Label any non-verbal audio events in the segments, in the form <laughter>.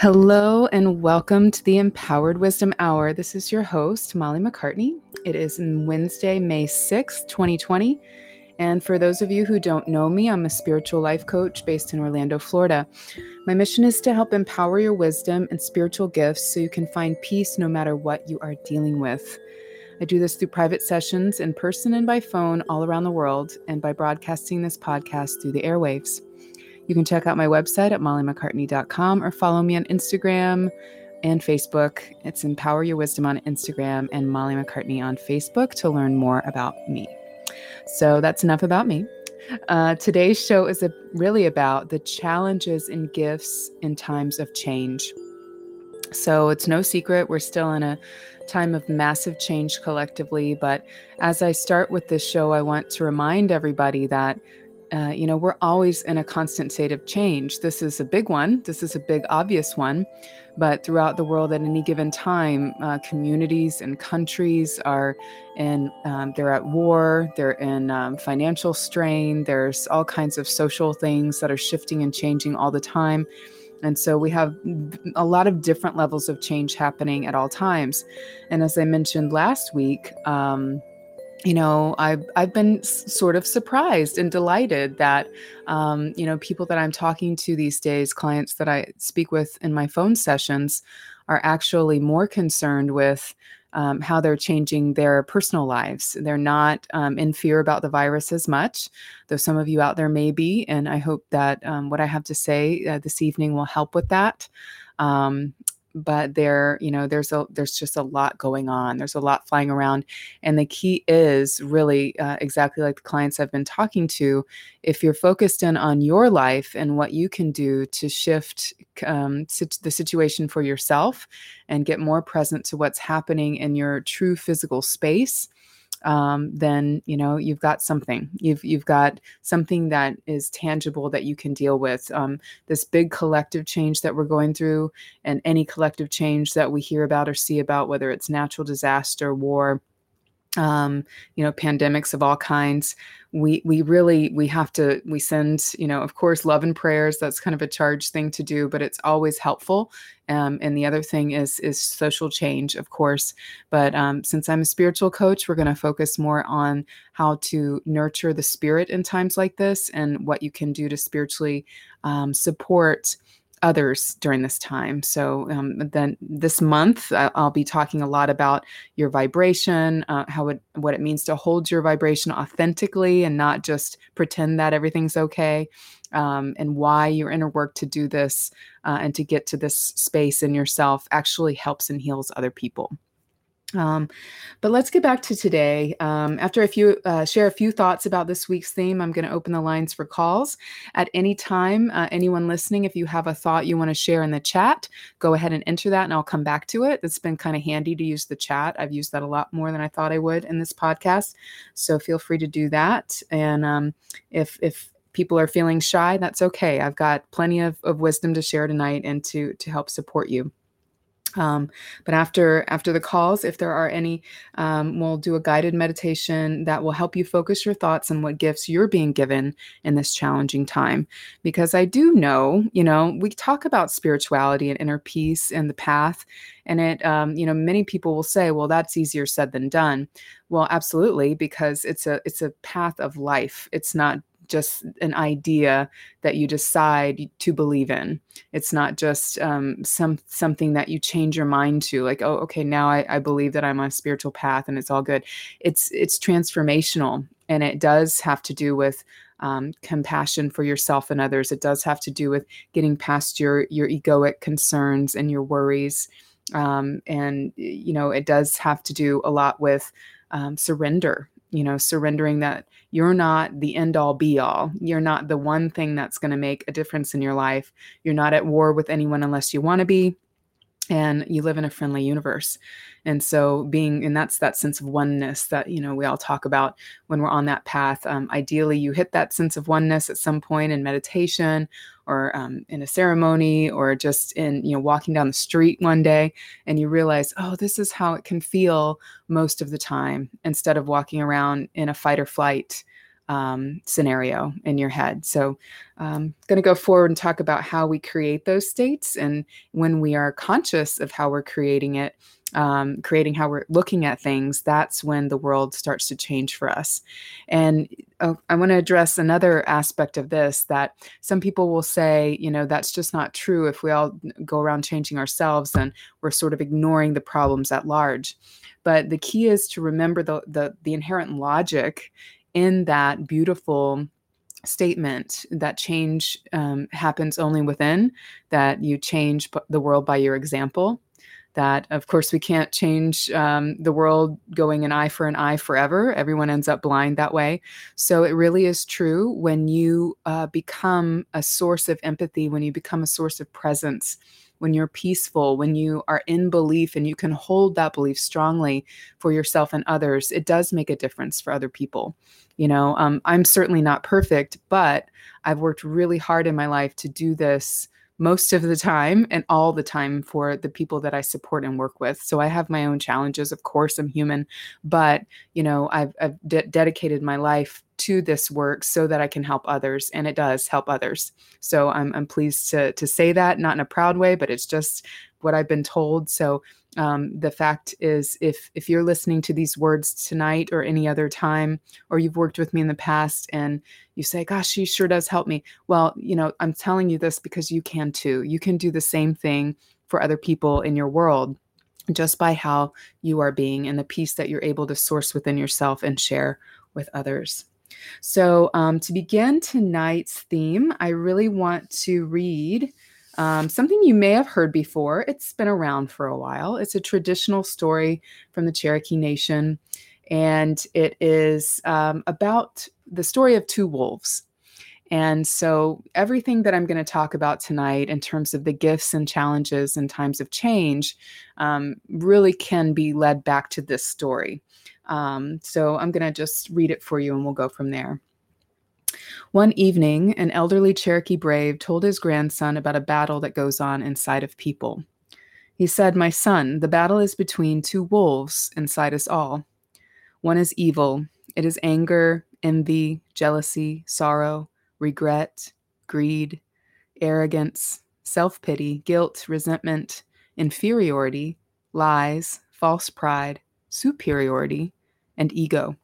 Hello and welcome to the Empowered Wisdom Hour. This is your host, Molly MacCartney. It is Wednesday, May 6th, 2020. And for those of you who don't know me, I'm a spiritual life coach based in Orlando, Florida. My mission is to help empower your wisdom and spiritual gifts so you can find peace no matter what you are dealing with. I do this through private sessions in person and by phone all around the world, and by broadcasting this podcast through the airwaves. You can check out my website at mollymaccartney.com or follow me on Instagram and Facebook. It's Empower Your Wisdom on Instagram and Molly MacCartney on Facebook to learn more about me. So that's enough about me. Uh, today's show is a, really about the challenges and gifts in times of change. So it's no secret we're still in a time of massive change collectively. But as I start with this show, I want to remind everybody that uh, you know, we're always in a constant state of change. This is a big one. This is a big, obvious one. But throughout the world, at any given time, uh, communities and countries are in, um, they're at war, they're in um, financial strain, there's all kinds of social things that are shifting and changing all the time. And so we have a lot of different levels of change happening at all times. And as I mentioned last week, um, you know, I've I've been sort of surprised and delighted that, um, you know, people that I'm talking to these days, clients that I speak with in my phone sessions, are actually more concerned with um, how they're changing their personal lives. They're not um, in fear about the virus as much, though some of you out there may be. And I hope that um, what I have to say uh, this evening will help with that. Um, but there you know there's a there's just a lot going on there's a lot flying around and the key is really uh, exactly like the clients i've been talking to if you're focused in on your life and what you can do to shift um, the situation for yourself and get more present to what's happening in your true physical space um, then you know you've got something. You've you've got something that is tangible that you can deal with. Um, this big collective change that we're going through, and any collective change that we hear about or see about, whether it's natural disaster, war, um, you know, pandemics of all kinds. We we really we have to we send you know of course love and prayers. That's kind of a charged thing to do, but it's always helpful. Um, and the other thing is is social change, of course. But um, since I'm a spiritual coach, we're going to focus more on how to nurture the spirit in times like this and what you can do to spiritually um, support others during this time. So um, then this month, I'll be talking a lot about your vibration, uh, how it what it means to hold your vibration authentically and not just pretend that everything's okay, um, and why your inner work to do this uh, and to get to this space in yourself actually helps and heals other people. Um, but let's get back to today. Um, after a few uh, share a few thoughts about this week's theme, I'm going to open the lines for calls at any time. Uh, anyone listening, if you have a thought you want to share in the chat, go ahead and enter that, and I'll come back to it. It's been kind of handy to use the chat. I've used that a lot more than I thought I would in this podcast, so feel free to do that. And um, if if people are feeling shy, that's okay. I've got plenty of, of wisdom to share tonight and to to help support you. Um, but after after the calls, if there are any, um, we'll do a guided meditation that will help you focus your thoughts on what gifts you're being given in this challenging time. Because I do know, you know, we talk about spirituality and inner peace and the path, and it, um, you know, many people will say, well, that's easier said than done. Well, absolutely, because it's a it's a path of life. It's not just an idea that you decide to believe in. It's not just um, some something that you change your mind to, like, oh, okay, now I, I believe that I'm on a spiritual path and it's all good. It's it's transformational, and it does have to do with um, compassion for yourself and others. It does have to do with getting past your your egoic concerns and your worries, um, and you know, it does have to do a lot with um, surrender you know, surrendering that you're not the end all be all. You're not the one thing that's going to make a difference in your life. You're not at war with anyone unless you want to be and you live in a friendly universe. And so being and that's that sense of oneness that you know we all talk about when we're on that path. Um, ideally you hit that sense of oneness at some point in meditation or um, in a ceremony or just in you know walking down the street one day and you realize oh this is how it can feel most of the time instead of walking around in a fight or flight um, scenario in your head. So I'm um, going to go forward and talk about how we create those states. And when we are conscious of how we're creating it, um, creating how we're looking at things, that's when the world starts to change for us. And uh, I want to address another aspect of this that some people will say, you know, that's just not true. If we all go around changing ourselves, then we're sort of ignoring the problems at large. But the key is to remember the the, the inherent logic in that beautiful statement that change um, happens only within, that you change the world by your example. That, of course, we can't change um, the world going an eye for an eye forever. Everyone ends up blind that way. So it really is true when you uh, become a source of empathy, when you become a source of presence when you're peaceful, when you are in belief and you can hold that belief strongly for yourself and others, it does make a difference for other people. You know, um, I'm certainly not perfect, but I've worked really hard in my life to do this most of the time and all the time for the people that I support and work with. So I have my own challenges. Of course, I'm human, but you know, I've, I've de- dedicated my life to this work so that I can help others, and it does help others. So I'm, I'm pleased to to say that, not in a proud way, but it's just what I've been told. So um, the fact is, if if you're listening to these words tonight or any other time, or you've worked with me in the past, and you say, "Gosh, she sure does help me," well, you know, I'm telling you this because you can too. You can do the same thing for other people in your world just by how you are being and the peace that you're able to source within yourself and share with others. So, um, to begin tonight's theme, I really want to read um, something you may have heard before. It's been around for a while. It's a traditional story from the Cherokee Nation, and it is um, about the story of two wolves. And so, everything that I'm going to talk about tonight in terms of the gifts and challenges and times of change um, really can be led back to this story. Um, so, I'm going to just read it for you and we'll go from there. One evening, an elderly Cherokee brave told his grandson about a battle that goes on inside of people. He said, My son, the battle is between two wolves inside us all. One is evil, it is anger, envy, jealousy, sorrow, regret, greed, arrogance, self pity, guilt, resentment, inferiority, lies, false pride, superiority, and ego.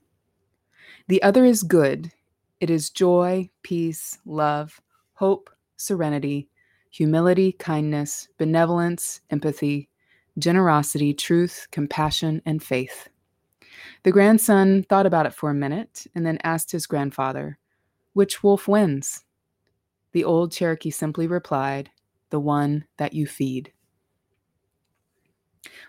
The other is good, it is joy, peace, love, hope, serenity, humility, kindness, benevolence, empathy, generosity, truth, compassion, and faith. The grandson thought about it for a minute and then asked his grandfather, Which wolf wins? The old Cherokee simply replied, The one that you feed.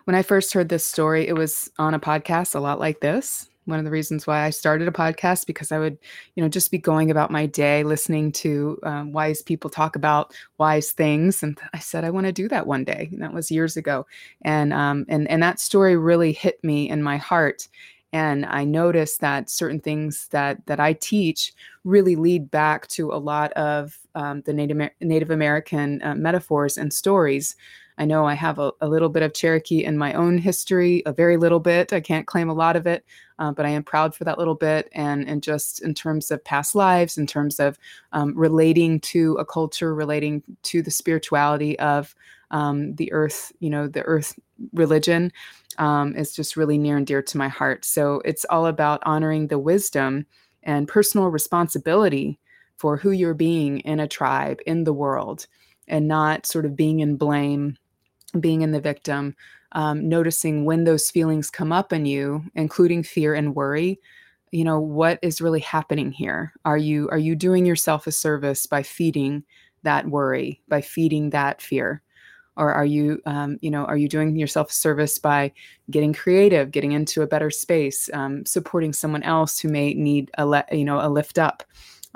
When I first heard this story, it was on a podcast a lot like this one of the reasons why I started a podcast because I would, you know, just be going about my day listening to um, wise people talk about wise things, and I said I want to do that one day. And that was years ago, and um, and and that story really hit me in my heart. And I noticed that certain things that that I teach really lead back to a lot of um, the Native Native American uh, metaphors and stories I know I have a, a, little bit of Cherokee in my own history, a very little bit. I can't claim a lot of it, uh, but I am proud for that little bit. And, and just in terms of past lives, in terms of um, relating to a culture, relating to the spirituality of um, the earth, you know, the earth religion um, is just really near and dear to my heart. So it's all about honoring the wisdom and personal responsibility for who you're being in a tribe, in the world, and not sort of being in blame being in the victim, um, noticing when those feelings come up in you, including fear and worry. You know what is really happening here? Are you are you doing yourself a service by feeding that worry, by feeding that fear? or are you um, you know are you doing yourself a service by getting creative getting into a better space um, supporting someone else who may need a le- you know a lift up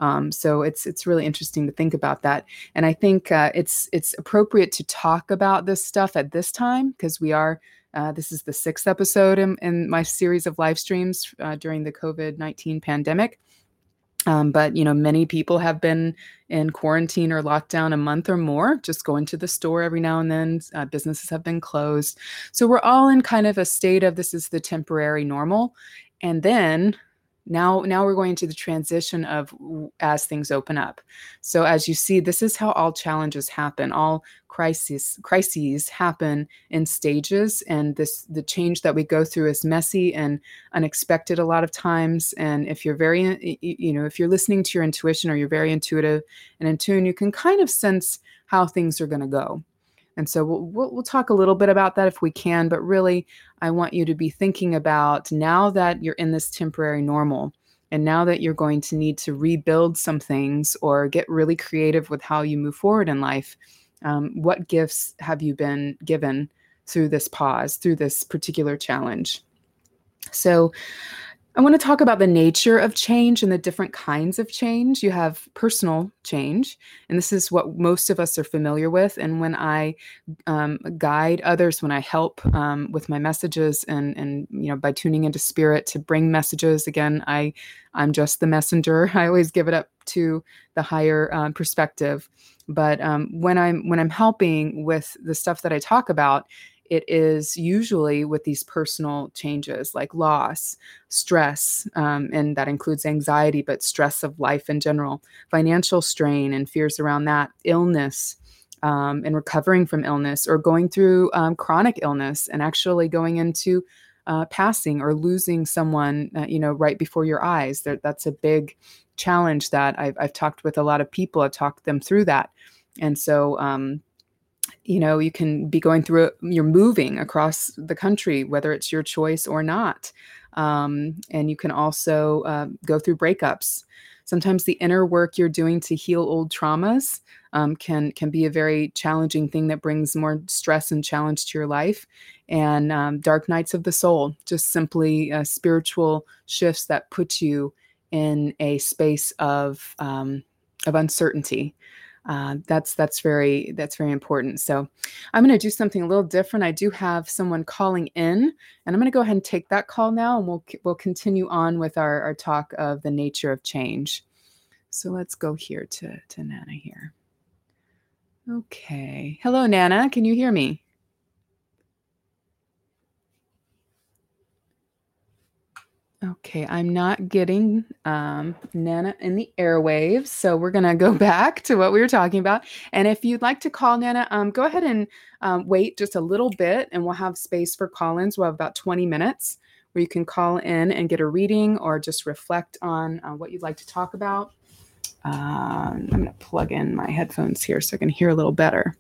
um, so it's it's really interesting to think about that, and I think uh, it's it's appropriate to talk about this stuff at this time because we are. Uh, this is the sixth episode in, in my series of live streams uh, during the COVID nineteen pandemic. Um, but you know, many people have been in quarantine or lockdown a month or more, just going to the store every now and then. Uh, businesses have been closed, so we're all in kind of a state of this is the temporary normal, and then now now we're going to the transition of as things open up. So as you see this is how all challenges happen all crises crises happen in stages and this the change that we go through is messy and unexpected a lot of times. And if you're very you know if you're listening to your intuition or you're very intuitive and in tune you can kind of sense how things are going to go and so we'll, we'll, we'll, talk a little bit about that if we can, but really, I want you to be thinking about now that you're in this temporary normal, and now that you're going to need to rebuild some things or get really creative with how you move forward in life, um, what gifts have you been given through this pause, through this particular challenge? So, I want to talk about the nature of change and the different kinds of change. You have personal change, and this is what most of us are familiar with. And when I um, guide others, when I help um, with my messages, and and you know by tuning into spirit to bring messages, again, I I'm just the messenger. <laughs> I always give it up to the higher um, perspective. But um, when I'm when I'm helping with the stuff that I talk about, it is usually with these personal changes like loss, stress, um, and that includes anxiety, but stress of life in general, financial strain and fears around that, illness. Um, and recovering from illness or going through um, chronic illness and actually going into uh, passing or losing someone, uh, you know, right before your eyes. That, that's a big challenge that I've, I've talked with a lot of people. I've talked them through that. And so, um, you know you can be going through it you're moving across the country whether it's your choice or not. Um, and you can also uh, go through breakups. Sometimes the inner work you're doing to heal old traumas um, can can be a very challenging thing that brings more stress and challenge to your life. And um, dark nights of the soul just simply uh, spiritual shifts that put you in a space of um, of uncertainty uh, that's that's very that's very important. So I'm going to do something a little different. I do have someone calling in, and I'm going to go ahead and take that call now, and we'll we'll continue on with our, our talk of the nature of change. So let's go here to to Nana here. Okay, hello Nana, can you hear me? Okay, I'm not getting um, Nana in the airwaves, so we're gonna go <laughs> back to what we were talking about. And if you'd like to call Nana, um, go ahead and um, wait just a little bit, and we'll have space for call-ins. We'll have about 20 minutes where you can call in and get a reading or just reflect on uh, what you'd like to talk about. Uh, I'm gonna plug in my headphones here so I can hear a little better.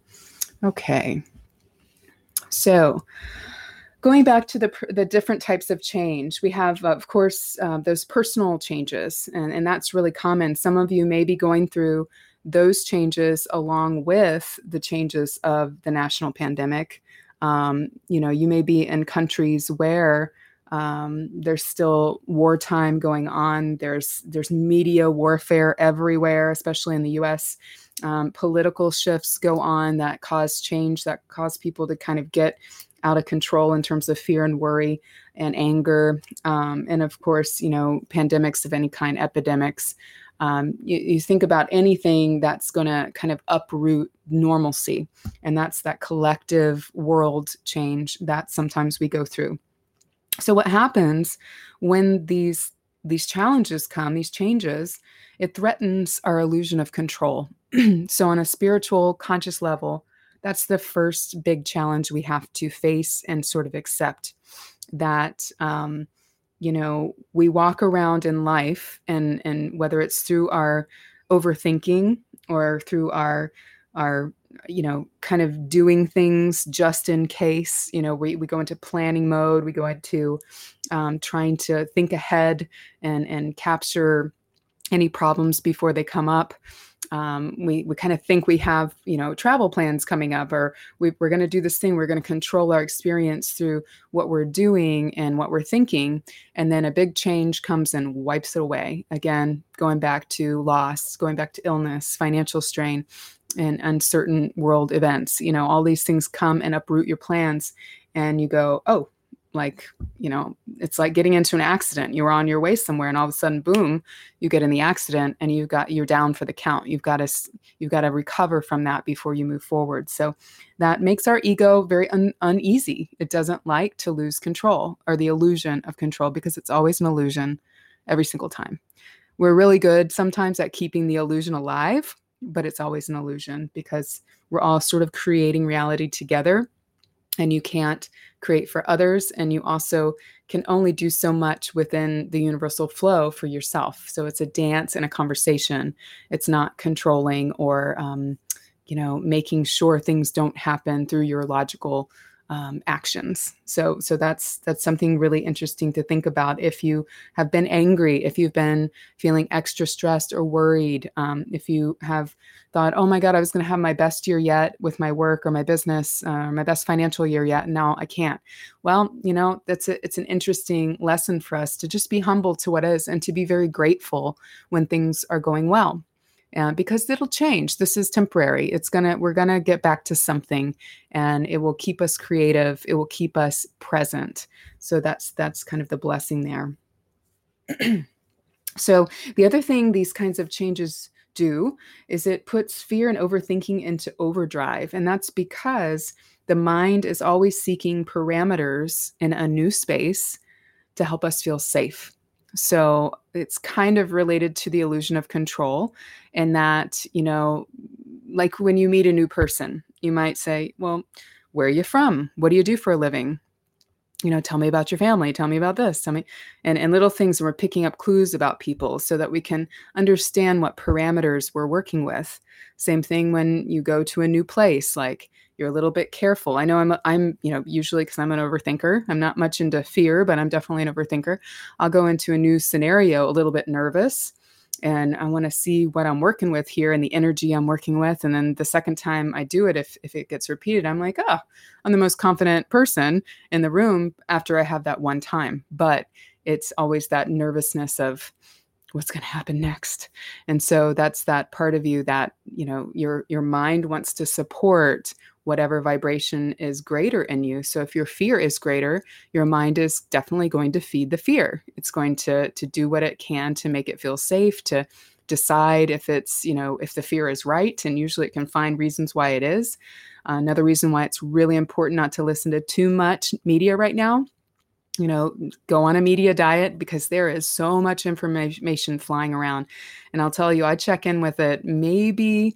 Okay, so going back to the the different types of change we have of course uh, those personal changes and, and that's really common. Some of you may be going through those changes along with the changes of the national pandemic. Um, you know you may be in countries where um, there's still wartime going on there's there's media warfare everywhere especially in the us um, political shifts go on that cause change that cause people to kind of get out of control in terms of fear and worry and anger. Um, and of course, you know, pandemics of any kind, epidemics. Um, you, you, think about anything that's going to kind of uproot normalcy. And that's that collective world change that sometimes we go through. So, what happens when these these challenges come, these changes, it threatens our illusion of control. <clears throat> so, on a spiritual, conscious level, that's the first big challenge we have to face and sort of accept that um, you know we walk around in life and and whether it's through our overthinking or through our our you know kind of doing things just in case you know we, we go into planning mode we go into um, trying to think ahead and and capture any problems before they come up. Um, we we kind of think we have you know travel plans coming up or we, we're going to do this thing we're going to control our experience through what we're doing and what we're thinking. And then a big change comes and wipes it away. Again going back to loss going back to illness financial strain and uncertain world events you know all these things come and uproot your plans and you go oh like you know it's like getting into an accident. You were on your way somewhere and all of a sudden boom you get in the accident and you've got you're down for the count. You've got to you've got to recover from that before you move forward. So that makes our ego very un- uneasy. It doesn't like to lose control or the illusion of control because it's always an illusion every single time. We're really good sometimes at keeping the illusion alive, but it's always an illusion because we're all sort of creating reality together and you can't create for others and you also can only do so much within the universal flow for yourself. So it's a dance and a conversation. It's not controlling or um, you know making sure things don't happen through your logical um, actions. So so that's that's something really interesting to think about. If you have been angry, if you've been feeling extra stressed or worried, um, if you have thought, oh my God, I was going to have my best year yet with my work or my business, uh, or my best financial year yet, and now I can't. Well, you know that's a, it's an interesting lesson for us to just be humble to what is and to be very grateful when things are going well uh, because it'll change. This is temporary. It's gonna we're gonna get back to something, and it will keep us creative. It will keep us present. So that's that's kind of the blessing there. <clears throat> so the other thing these kinds of changes do is it puts fear and overthinking into overdrive, and that's because the mind is always seeking parameters in a new space to help us feel safe. So it's kind of related to the illusion of control, in that, you know, like when you meet a new person, you might say, Well, where are you from? What do you do for a living? You know, tell me about your family, tell me about this, tell me, and, and little things. And we're picking up clues about people so that we can understand what parameters we're working with. Same thing when you go to a new place, like, you're a little bit careful. I know I'm I'm you know usually because I'm an overthinker. I'm not much into fear, but I'm definitely an overthinker. I'll go into a new scenario a little bit nervous and I want to see what I'm working with here and the energy I'm working with. And then the second time I do it, if if it gets repeated, I'm like, oh, I'm the most confident person in the room after I have that one time. But it's always that nervousness of what's going to happen next and so that's that part of you that you know your your mind wants to support whatever vibration is greater in you. So if your fear is greater your mind is definitely going to feed the fear. It's going to to do what it can to make it feel safe to decide if it's you know if the fear is right and usually it can find reasons why it is. Uh, another reason why it's really important not to listen to too much media right now you know, go on a media diet because there is so much information flying around. And I'll tell you, I check in with it maybe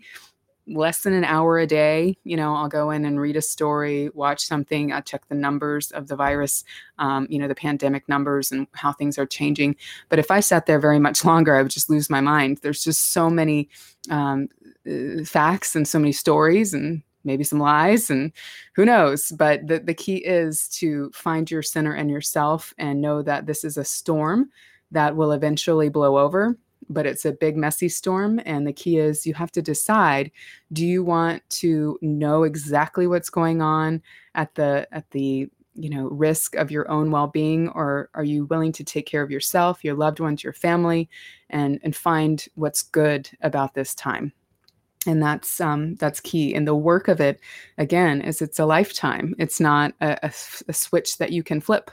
less than an hour a day. You know, I'll go in and read a story, watch something, I check the numbers of the virus, um, you know, the pandemic numbers and how things are changing. But if I sat there very much <laughs> longer, I would just lose my mind. There's just so many um, uh, facts and so many stories and maybe some lies and who knows but the, the key is to find your center and yourself and know that this is a storm that will eventually blow over but it's a big messy storm and the key is you have to decide do you want to know exactly what's going on at the at the you know risk of your own well-being or are you willing to take care of yourself your loved ones your family and and find what's good about this time? And that's um, that's key. And the work of it again is it's a lifetime. It's not a, a, a switch that you can flip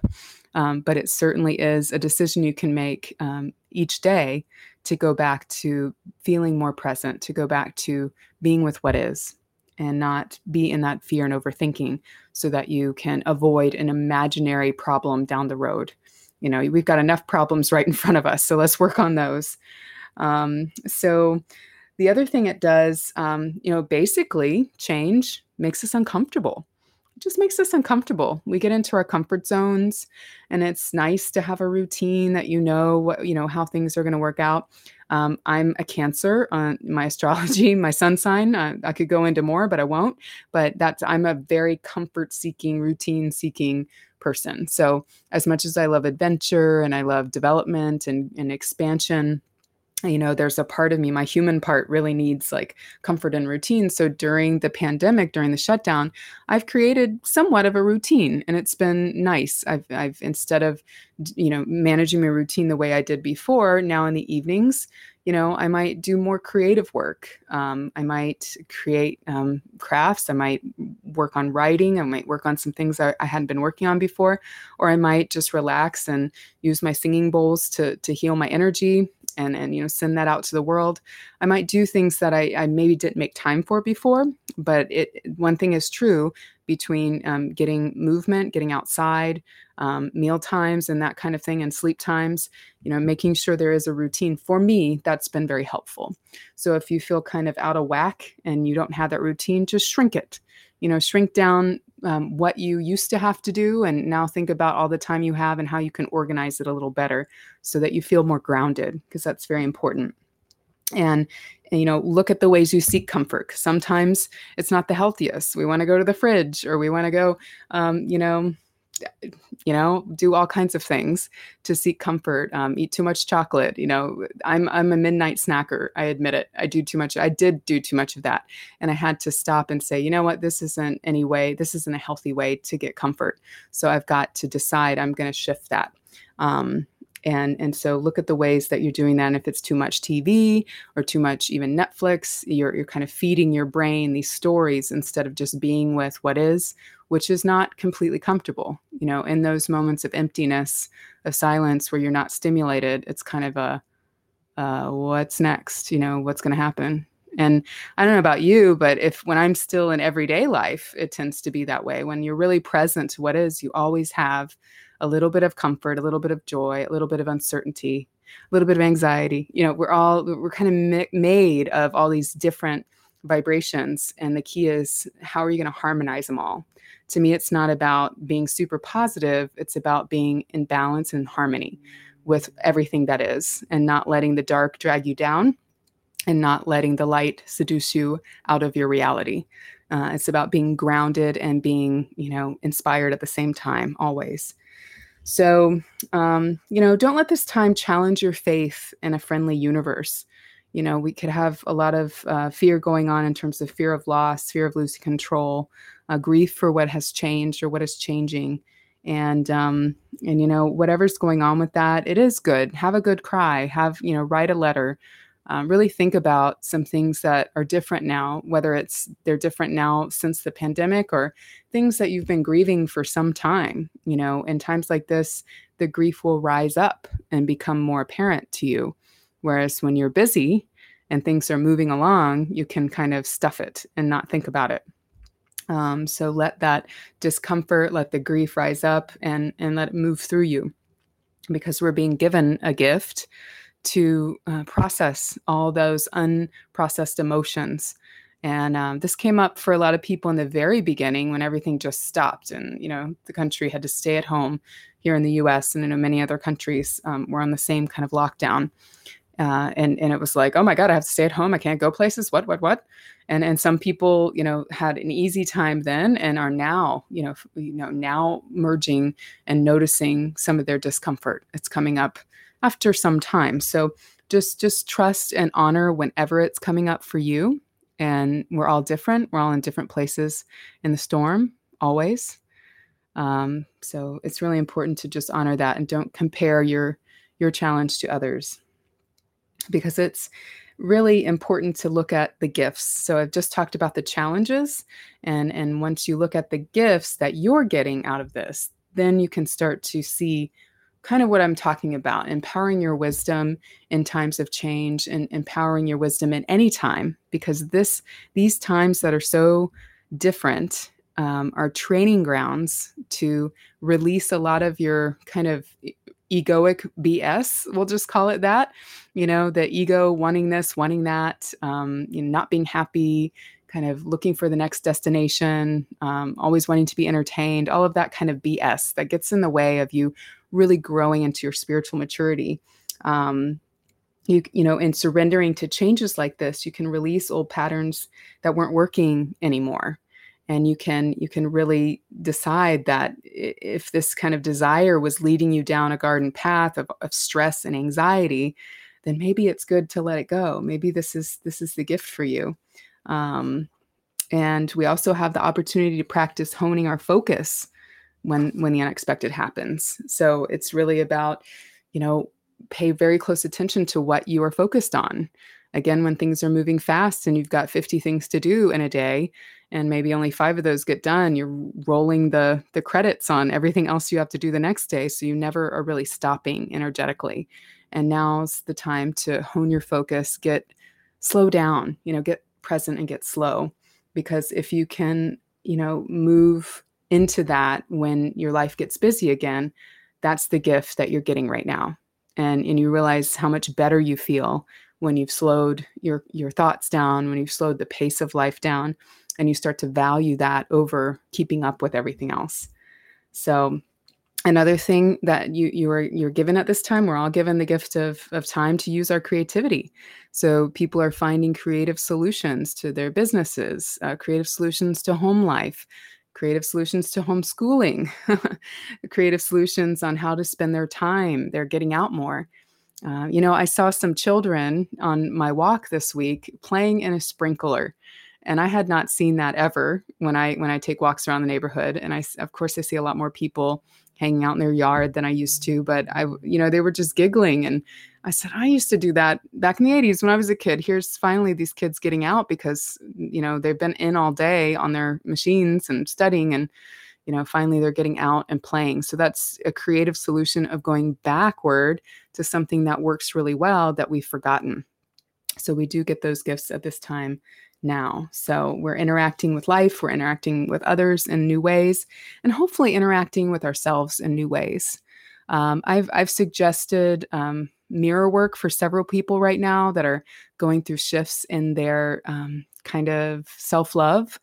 um, but it certainly is a decision you can make um, each day to go back to feeling more present to go back to being with what is and not be in that fear and overthinking so that you can avoid an imaginary problem down the road you know we've got enough problems right in front of us so let's work on those um, so the other thing it does, um, you know, basically change makes us uncomfortable. Just makes us uncomfortable. We get into our comfort zones, and it's nice to have a routine that you know what you know how things are going to work out. Um, I'm a Cancer on my astrology, <laughs> my sun sign. Uh, I could go into more, but I won't. But that's I'm a very comfort-seeking, routine-seeking person. So as much as I love adventure and I love development and, and expansion, you know there's a part of me my human part really needs like comfort and routine. So during the pandemic during the shutdown i've created somewhat of a routine and it's been nice. I've i've instead of you know managing my routine the way i did before now in the evenings you know i might do more creative work. Um, i might create um, crafts. I might work on writing. I might work on some things I, I hadn't been working on before. Or i might just relax and use my singing bowls to to heal my energy and and you know send that out to the world i might do things that i, I maybe didn't make time for before but it one thing is true between um, getting movement, getting outside, um, meal times, and that kind of thing, and sleep times. You know, making sure there is a routine. For me, that's been very helpful. So if you feel kind of out of whack and you don't have that routine, just shrink it. You know, shrink down um, what you used to have to do, and now think about all the time you have and how you can organize it a little better so that you feel more grounded, because that's very important. And, you know look at the ways you seek comfort sometimes it's not the healthiest. We want to go to the fridge or we want to go um, you know you know do all kinds of things to seek comfort um, eat too much chocolate you know i'm i'm a midnight snacker i admit it i do too much i did do too much of that and i had to stop and say you know what this isn't any way this isn't a healthy way to get comfort. So i've got to decide i'm going to shift that um, and and so look at the ways that you're doing that and if it's too much tv or too much even netflix you're, you're kind of feeding your brain these stories instead of just being with what is which is not completely comfortable you know in those moments of emptiness of silence where you're not stimulated it's kind of a uh, what's next you know what's going to happen and I don't know about you, but if when I'm still in everyday life, it tends to be that way. When you're really present to what is, you always have a little bit of comfort, a little bit of joy, a little bit of uncertainty, a little bit of anxiety. You know, we're all we're kind of made of all these different vibrations and the key is how are you going to harmonize them all? To me it's not about being super positive, it's about being in balance and harmony with everything that is and not letting the dark drag you down and not letting the light seduce you out of your reality. Uh, it's about being grounded and being, you know, inspired at the same time, always. So, um, you know, don't let this time challenge your faith in a friendly universe. You know, we could have a lot of uh, fear going on in terms of fear of loss, fear of losing control, uh, grief for what has changed or what is changing. And um, and you know whatever's going on with that, it is good. Have a good cry. Have you know write a letter um, really think about some things that are different now, whether it's they're different now since the pandemic or things that you've been grieving for some time. You know, in times like this, the grief will rise up and become more apparent to you. Whereas when you're busy and things are moving along, you can kind of stuff it and not think about it. Um, so let that discomfort, let the grief rise up and, and let it move through you because we're being given a gift to uh, process all those unprocessed emotions. And um, this came up for a lot of people in the very beginning when everything just stopped and, you know, the country had to stay at home here in the US and I know many other countries um, were on the same kind of lockdown. Uh, and, and it was like, oh my God, I have to stay at home. I can't go places. What, what, what? And, and some people, you know, had an easy time then and are now, you know, you know, now merging and noticing some of their discomfort. It's coming up after some time. So just just trust and honor whenever it's coming up for you. And we're all different. We're all in different places in the storm, always. Um, so it's really important to just honor that and don't compare your your challenge to others because it's really important to look at the gifts. So I've just talked about the challenges and and once you look at the gifts that you're getting out of this, then you can start to see kind of what I'm talking about empowering your wisdom in times of change and empowering your wisdom in any time because this these times that are so different um, are training grounds to release a lot of your kind of egoic BS. We'll just call it that. You know, the ego wanting this, wanting that, um, you know, not being happy, kind of looking for the next destination, um, always wanting to be entertained, all of that kind of BS that gets in the way of you really growing into your spiritual maturity. Um, you you know in surrendering to changes like this you can release old patterns that weren't working anymore and you can you can really decide that if this kind of desire was leading you down a garden path of, of stress and anxiety then maybe it's good to let it go maybe this is this is the gift for you um, and we also have the opportunity to practice honing our focus when when the unexpected happens. So it's really about, you know, pay very close attention to what you are focused on. Again, when things are moving fast and you've got 50 things to do in a day and maybe only 5 of those get done, you're rolling the the credits on everything else you have to do the next day so you never are really stopping energetically. And now's the time to hone your focus, get slow down, you know, get present and get slow because if you can you know, move into that when your life gets busy again, that's the gift that you're getting right now. And and you realize how much better you feel when you've slowed your your thoughts down, when you've slowed the pace of life down, and you start to value that over keeping up with everything else. So another thing that you you are you're given at this time we're all given the gift of of time to use our creativity. So people are finding creative solutions to their businesses uh, creative solutions to home life creative solutions to homeschooling <laughs> creative solutions on how to spend their time they're getting out more. Uh, you know i saw some children on my walk this week playing in a sprinkler and i had not seen that ever when i when i take walks around the neighborhood and i of course i see a lot more people hanging out in their yard than I used to. But I, you know, they were just giggling. And I said, I used to do that back in the 80s when I was a kid. Here's finally these kids getting out because, you know, they've been in all day on their machines and studying. And, you know, finally they're getting out and playing. So that's a creative solution of going backward to something that works really well that we've forgotten. So we do get those gifts at this time now. So we're interacting with life, we're interacting with others in new ways, and hopefully interacting with ourselves in new ways. Um, I've I've suggested um, mirror work for several people right now that are going through shifts in their um, kind of self love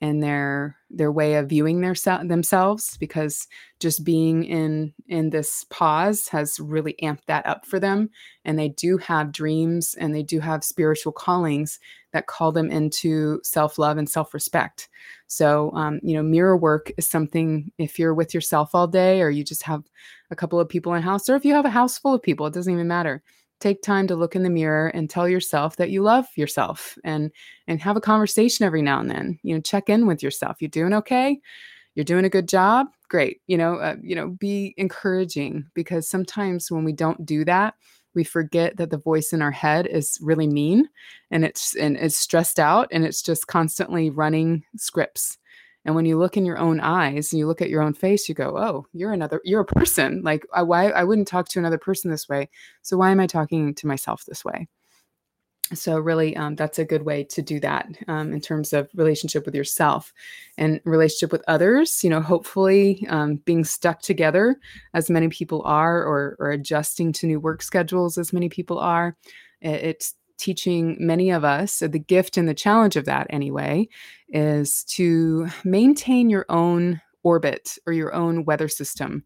and their their way of viewing their themselves because just being in in this pause has really amped that up for them and they do have dreams and they do have spiritual callings that call them into self-love and self-respect. So um, you know mirror work is something if you're with yourself all day or you just have a couple of people in house or if you have a house full of people it doesn't even matter take time to look in the mirror and tell yourself that you love yourself and and have a conversation every now and then you know check in with yourself You're doing okay? You're doing a good job? Great. You know uh, you know be encouraging because sometimes when we don't do that we forget that the voice in our head is really mean and it's and it's stressed out and it's just constantly running scripts and when you look in your own eyes and you look at your own face, you go, "Oh, you're another. You're a person. Like, I, why I wouldn't talk to another person this way. So why am I talking to myself this way?" So really, um, that's a good way to do that um, in terms of relationship with yourself and relationship with others. You know, hopefully, um, being stuck together as many people are, or or adjusting to new work schedules as many people are. It's teaching many of us, the gift and the challenge of that anyway, is to maintain your own orbit or your own weather system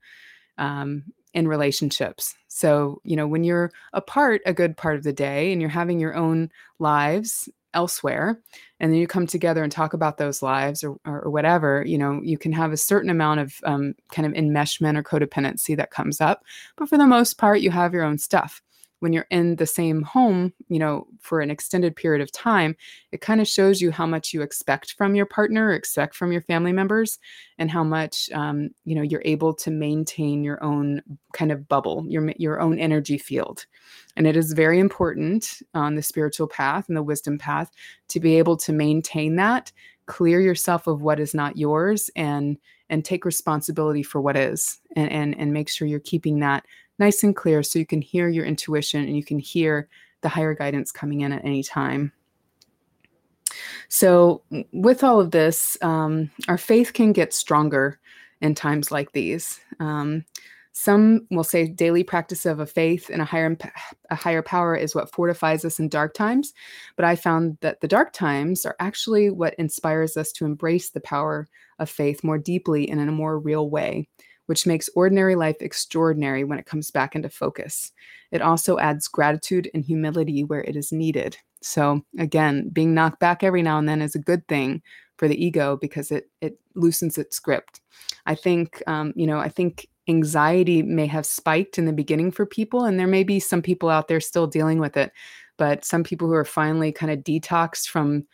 um, in relationships. So, you know, when you're apart a good part of the day and you're having your own lives elsewhere, and then you come together and talk about those lives or, or, whatever, you know, you can have a certain amount of um, kind of enmeshment or codependency that comes up. But for the most part, you have your own stuff when you're in the same home, you know, for an extended period of time, it kind of shows you how much you expect from your partner, expect from your family members, and how much um, you know you're able to maintain your own kind of bubble, your your own energy field. And it is very important on the spiritual path and the wisdom path to be able to maintain that, clear yourself of what is not yours, and and take responsibility for what is, and and, and make sure you're keeping that nice and clear so you can hear your intuition and you can hear the higher guidance coming in at any time. So, with all of this, um, our faith can get stronger in times like these. Um, some will say daily practice of a faith and a higher a higher power is what fortifies us in dark times, but I found that the dark times are actually what inspires us to embrace the power of faith more deeply and in a more real way which makes ordinary life extraordinary when it comes back into focus. It also adds gratitude and humility where it is needed. So, again, being knocked back every now and then is a good thing for the ego because it it loosens its grip. I think, um, you know, I think anxiety may have spiked in the beginning for people, and there may be some people out there still dealing with it. But some people who are finally kind of detoxed from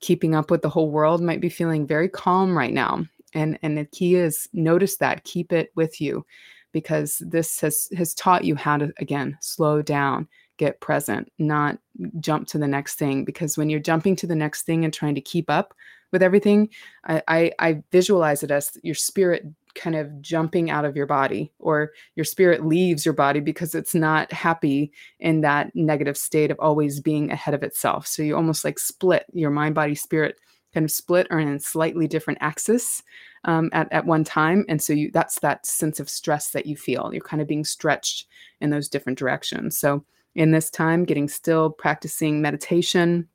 keeping up with the whole world might be feeling very calm right now and and the key is notice that keep it with you because this has has taught you how to again slow down get present not jump to the next thing because when you're jumping to the next thing and trying to keep up with everything i i, I visualize it as your spirit kind of jumping out of your body or your spirit leaves your body because it's not happy in that negative state of always being ahead of itself. So you almost like split your mind body spirit kind of split or in slightly different axis um, at, at one time. And so you that's that sense of stress that you feel. You're kind of being stretched in those different directions. So in this time, getting still, practicing meditation,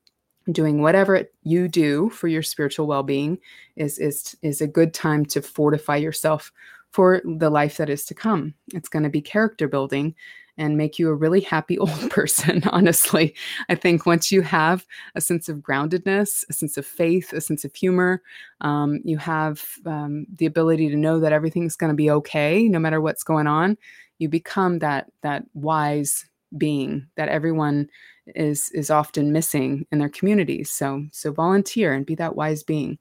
doing whatever you do for your spiritual well-being is is is a good time to fortify yourself for the life that is to come. It's going to be character building and make you a really happy <laughs> old person, honestly. I think once you have a sense of groundedness, a sense of faith, a sense of humor, um, you have um, the ability to know that everything's going to be okay no matter what's going on. You become that that wise being that everyone is is often missing in their communities. So so volunteer and be that wise being.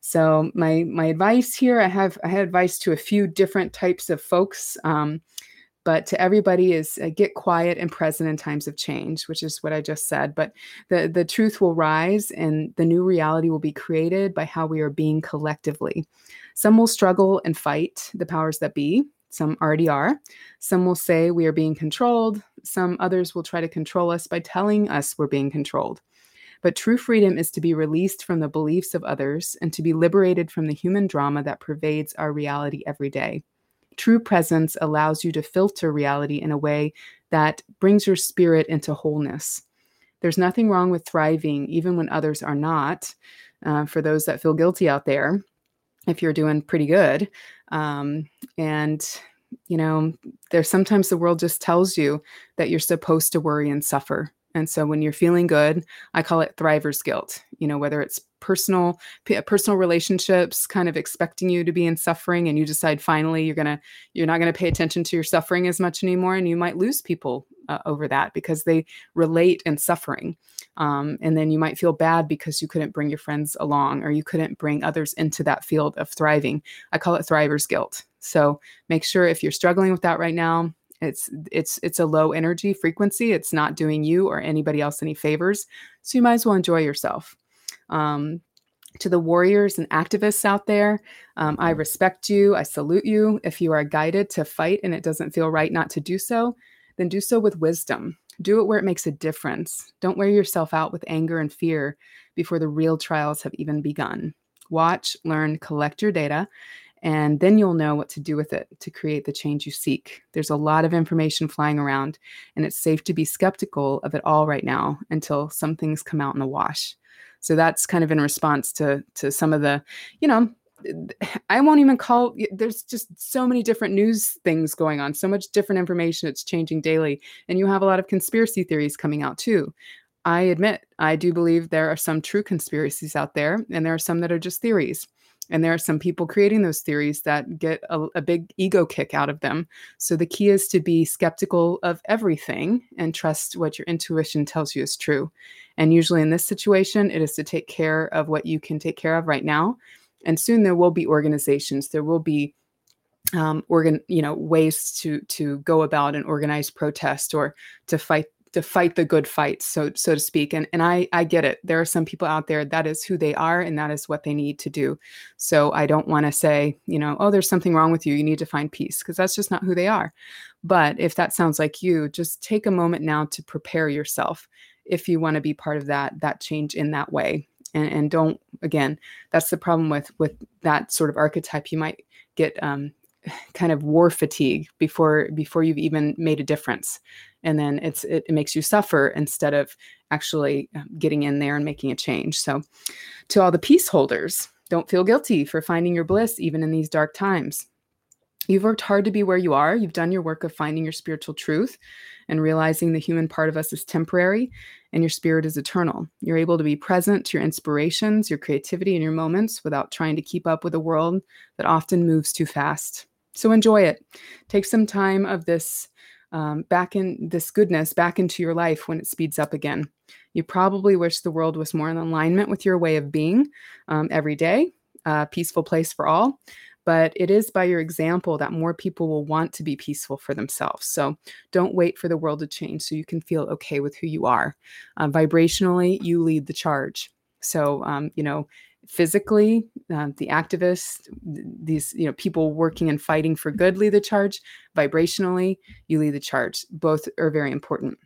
So my my advice here, I have I had advice to a few different types of folks. Um, but to everybody is uh, get quiet and present in times of change which is what i just said but the the truth will rise and the new reality will be created by how we are being collectively. Some will struggle and fight the powers that be some already are. Some will say we are being controlled some others will try to control us by telling us we're being controlled. But true freedom is to be released from the beliefs of others and to be liberated from the human drama that pervades our reality every day True presence allows you to filter reality in a way that brings your spirit into wholeness. There's nothing wrong with thriving, even when others are not. Uh, for those that feel guilty out there, if you're doing pretty good. Um, and, you know, there's sometimes the world just tells you that you're supposed to worry and suffer. And so when you're feeling good, I call it thriver's guilt. You know, whether it's personal personal relationships kind of expecting you to be in suffering and you decide finally you're going to you're not going to pay attention to your suffering as much anymore and you might lose people uh, over that because they relate in suffering. Um, and then you might feel bad because you couldn't bring your friends along or you couldn't bring others into that field of thriving. I call it thriver's guilt. So make sure if you're struggling with that right now, it's it's it's a low energy frequency it's not doing you or anybody else any favors so you might as well enjoy yourself um, to the warriors and activists out there. Um, i respect you. I salute you. If you are guided to fight and it doesn't feel right not to do so then do so with wisdom. Do it where it makes a difference. Don't wear yourself out with anger and fear before the real trials have even begun. Watch learn collect your data and then you'll know what to do with it to create the change you seek. There's a lot of information flying around, and it's safe to be skeptical of it all right now until some things come out in the wash. So that's kind of in response to to some of the, you know, I won't even call there's just so many different news things going on, so much different information it's changing daily and you have a lot of conspiracy theories coming out too. I admit, I do believe there are some true conspiracies out there and there are some that are just theories. And there are some people creating those theories that get a, a, big ego kick out of them. So the key is to be skeptical of everything and trust what your intuition tells you is true. And usually in this situation, it is to take care of what you can take care of right now. And soon there will be organizations, there will be um, organ, you know, ways to to go about and organize protest or to fight to fight the good fight so so to speak and and I I get it. There are some people out there that is who they are and that is what they need to do. So I don't want to say you know oh there's something wrong with you you need to find peace because that's just not who they are. But if that sounds like you just take a moment now to prepare yourself if you want to be part of that that change in that way. And, and don't again that's the problem with with that sort of archetype. You might get um, kind of war fatigue before before you've even made a difference. And then it's it, it, makes you suffer instead of actually um, getting in there and making a change. So to all the peace holders don't feel guilty for finding your bliss even in these dark times. You've worked hard to be where you are. You've done your work of finding your spiritual truth and realizing the human part of us is temporary and your spirit is eternal. You're able to be present to your inspirations your creativity and your moments without trying to keep up with a world that often moves too fast so enjoy it take some time of this um, back in this goodness back into your life when it speeds up again. You probably wish the world was more in alignment with your way of being um, every day, a peaceful place for all. But it is by your example that more people will want to be peaceful for themselves. So don't wait for the world to change so you can feel okay with who you are. Uh, vibrationally, you lead the charge. So, um, you know, physically uh, the activists these you know people working and fighting for good lead the charge. Vibrationally you lead the charge. Both are very important.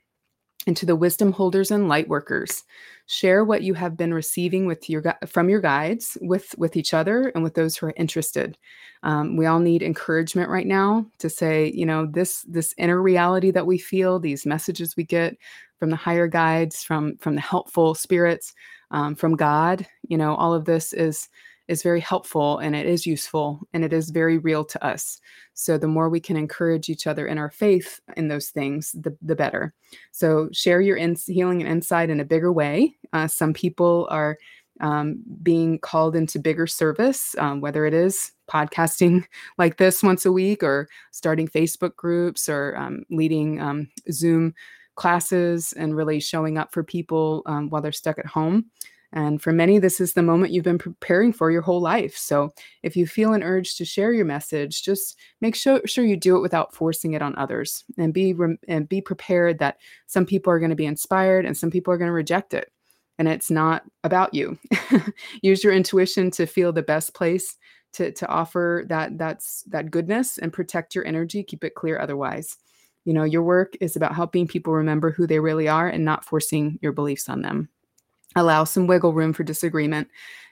And to the wisdom holders and light workers share what you have been receiving with your from your guides with with each other and with those who are interested. Um, we all need encouragement right now to say you know this this inner reality that we feel these messages we get from the higher guides from from the helpful spirits um, from god you know all of this is is very helpful and it is useful and it is very real to us. So the more we can encourage each other in our faith in those things, the, the better. So share your in- healing and insight in a bigger way. Uh, some people are um, being called into bigger service, um, whether it is podcasting <laughs> like this once a week or starting Facebook groups or um, leading um, Zoom classes and really showing up for people um, while they're stuck at home. And for many, this is the moment you've been preparing for your whole life. So if you feel an urge to share your message, just make sure, sure you do it without forcing it on others and be, and be prepared that some people are going to be inspired and some people are going to reject it. And it's not about you. <laughs> Use your intuition to feel the best place to, to offer that that's that goodness and protect your energy. Keep it clear otherwise. You know, your work is about helping people remember who they really are and not forcing your beliefs on them. Allow some wiggle room for disagreement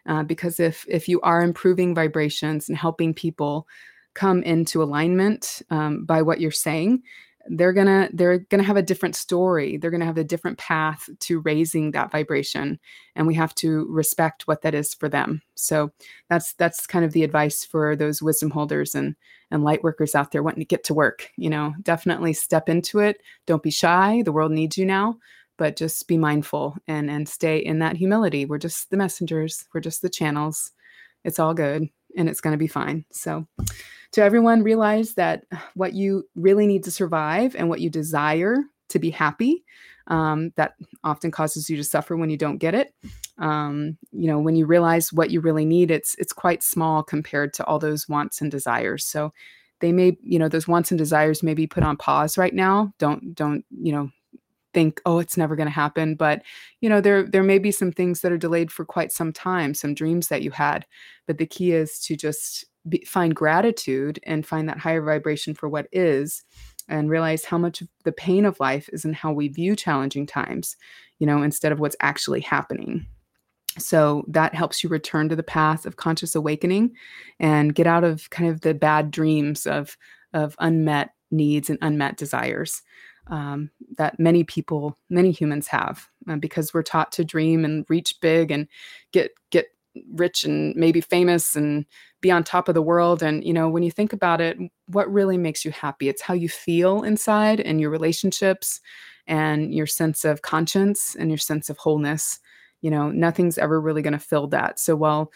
uh, because if if you are improving vibrations and helping people come into alignment um, by what you're saying they're gonna they're gonna have a different story. They're gonna have a different path to raising that vibration and we have to respect what that is for them. So that's that's kind of the advice for those wisdom holders and and light workers out there wanting to get to work you know? Definitely step into it. Don't be shy. The world needs you now but just be mindful and and stay in that humility. We're just the messengers. We're just the channels. It's all good and it's going to be fine. So to everyone realize that what you really need to survive and what you desire to be happy um, that often causes you to suffer when you don't get it. Um, you know when you realize what you really need it's it's quite small compared to all those wants and desires. So they may you know those wants and desires may be put on pause right now. Don't don't you know think oh it's never going to happen. But you know there there may be some things that are delayed for quite some time some dreams that you had. But the key is to just be, find gratitude and find that higher vibration for what is and realize how much of the pain of life is in how we view challenging times you know instead of what's actually happening. So that helps you return to the path of conscious awakening and get out of kind of the bad dreams of of unmet needs and unmet desires um, that many people, many humans have, uh, because we're taught to dream and reach big and get get rich and maybe famous and be on top of the world. And you know, when you think about it, what really makes you happy? It's how you feel inside and your relationships and your sense of conscience and your sense of wholeness. You know, nothing's ever really going to fill that. So while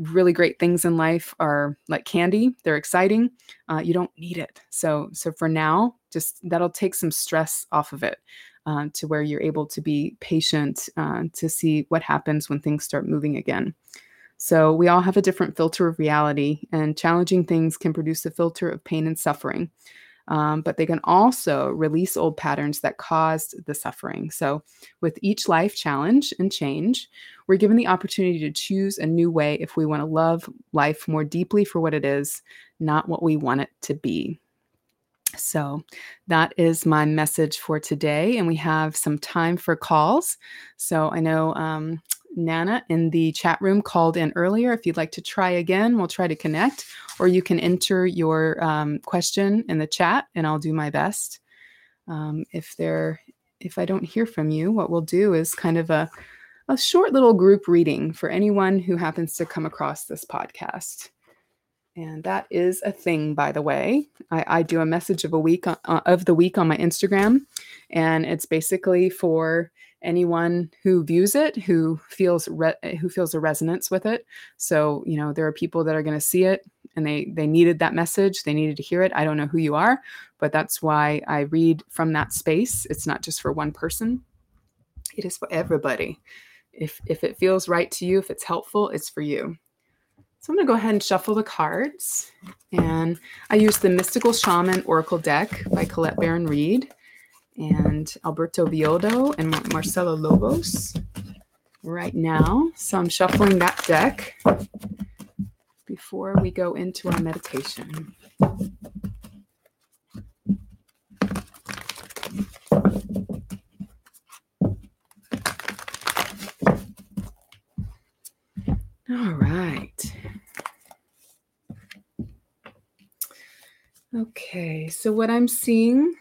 really great things in life are like candy they're exciting uh, you don't need it so so for now just that'll take some stress off of it uh, to where you're able to be patient uh, to see what happens when things start moving again so we all have a different filter of reality and challenging things can produce a filter of pain and suffering um, but they can also release old patterns that caused the suffering. So, with each life challenge and change, we're given the opportunity to choose a new way if we want to love life more deeply for what it is, not what we want it to be. So, that is my message for today. And we have some time for calls. So, I know um, Nana in the chat room called in earlier. If you'd like to try again, we'll try to connect, or you can enter your um, question in the chat, and I'll do my best. Um, if there, if I don't hear from you, what we'll do is kind of a a short little group reading for anyone who happens to come across this podcast. And that is a thing, by the way. I, I do a message of a week uh, of the week on my Instagram, and it's basically for anyone who views it who feels re- who feels a resonance with it. So you know there are people that are going to see it and they they needed that message. They needed to hear it. I don't know who you are but that's why i read from that space. It's not just for one person. It is for everybody. If if it feels right to you if it's helpful it's for you so I'm going to go ahead and shuffle the cards. And I use the Mystical Shaman Oracle deck by Colette Baron Reid and Alberto Villoldo and Marcela Lobos right now. So I'm shuffling that deck before we go into our meditation. All right. Okay, so what I'm seeing,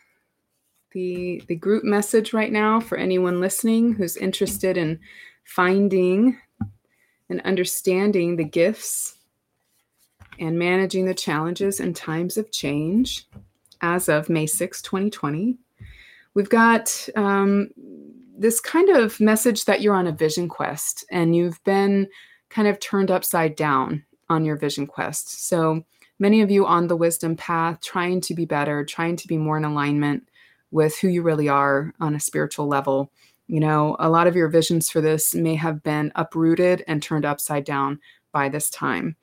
the the group message right now for anyone listening who's interested in finding and understanding the gifts and managing the challenges in times of change as of May 6, 2020. We've got um, this kind of message that you're on a vision quest and you've been kind of turned upside down on your vision quest. So many of you on the wisdom path, trying to be better, trying to be more in alignment with who you really are on a spiritual level. You know, a lot of your visions for this may have been uprooted and turned upside down by this time.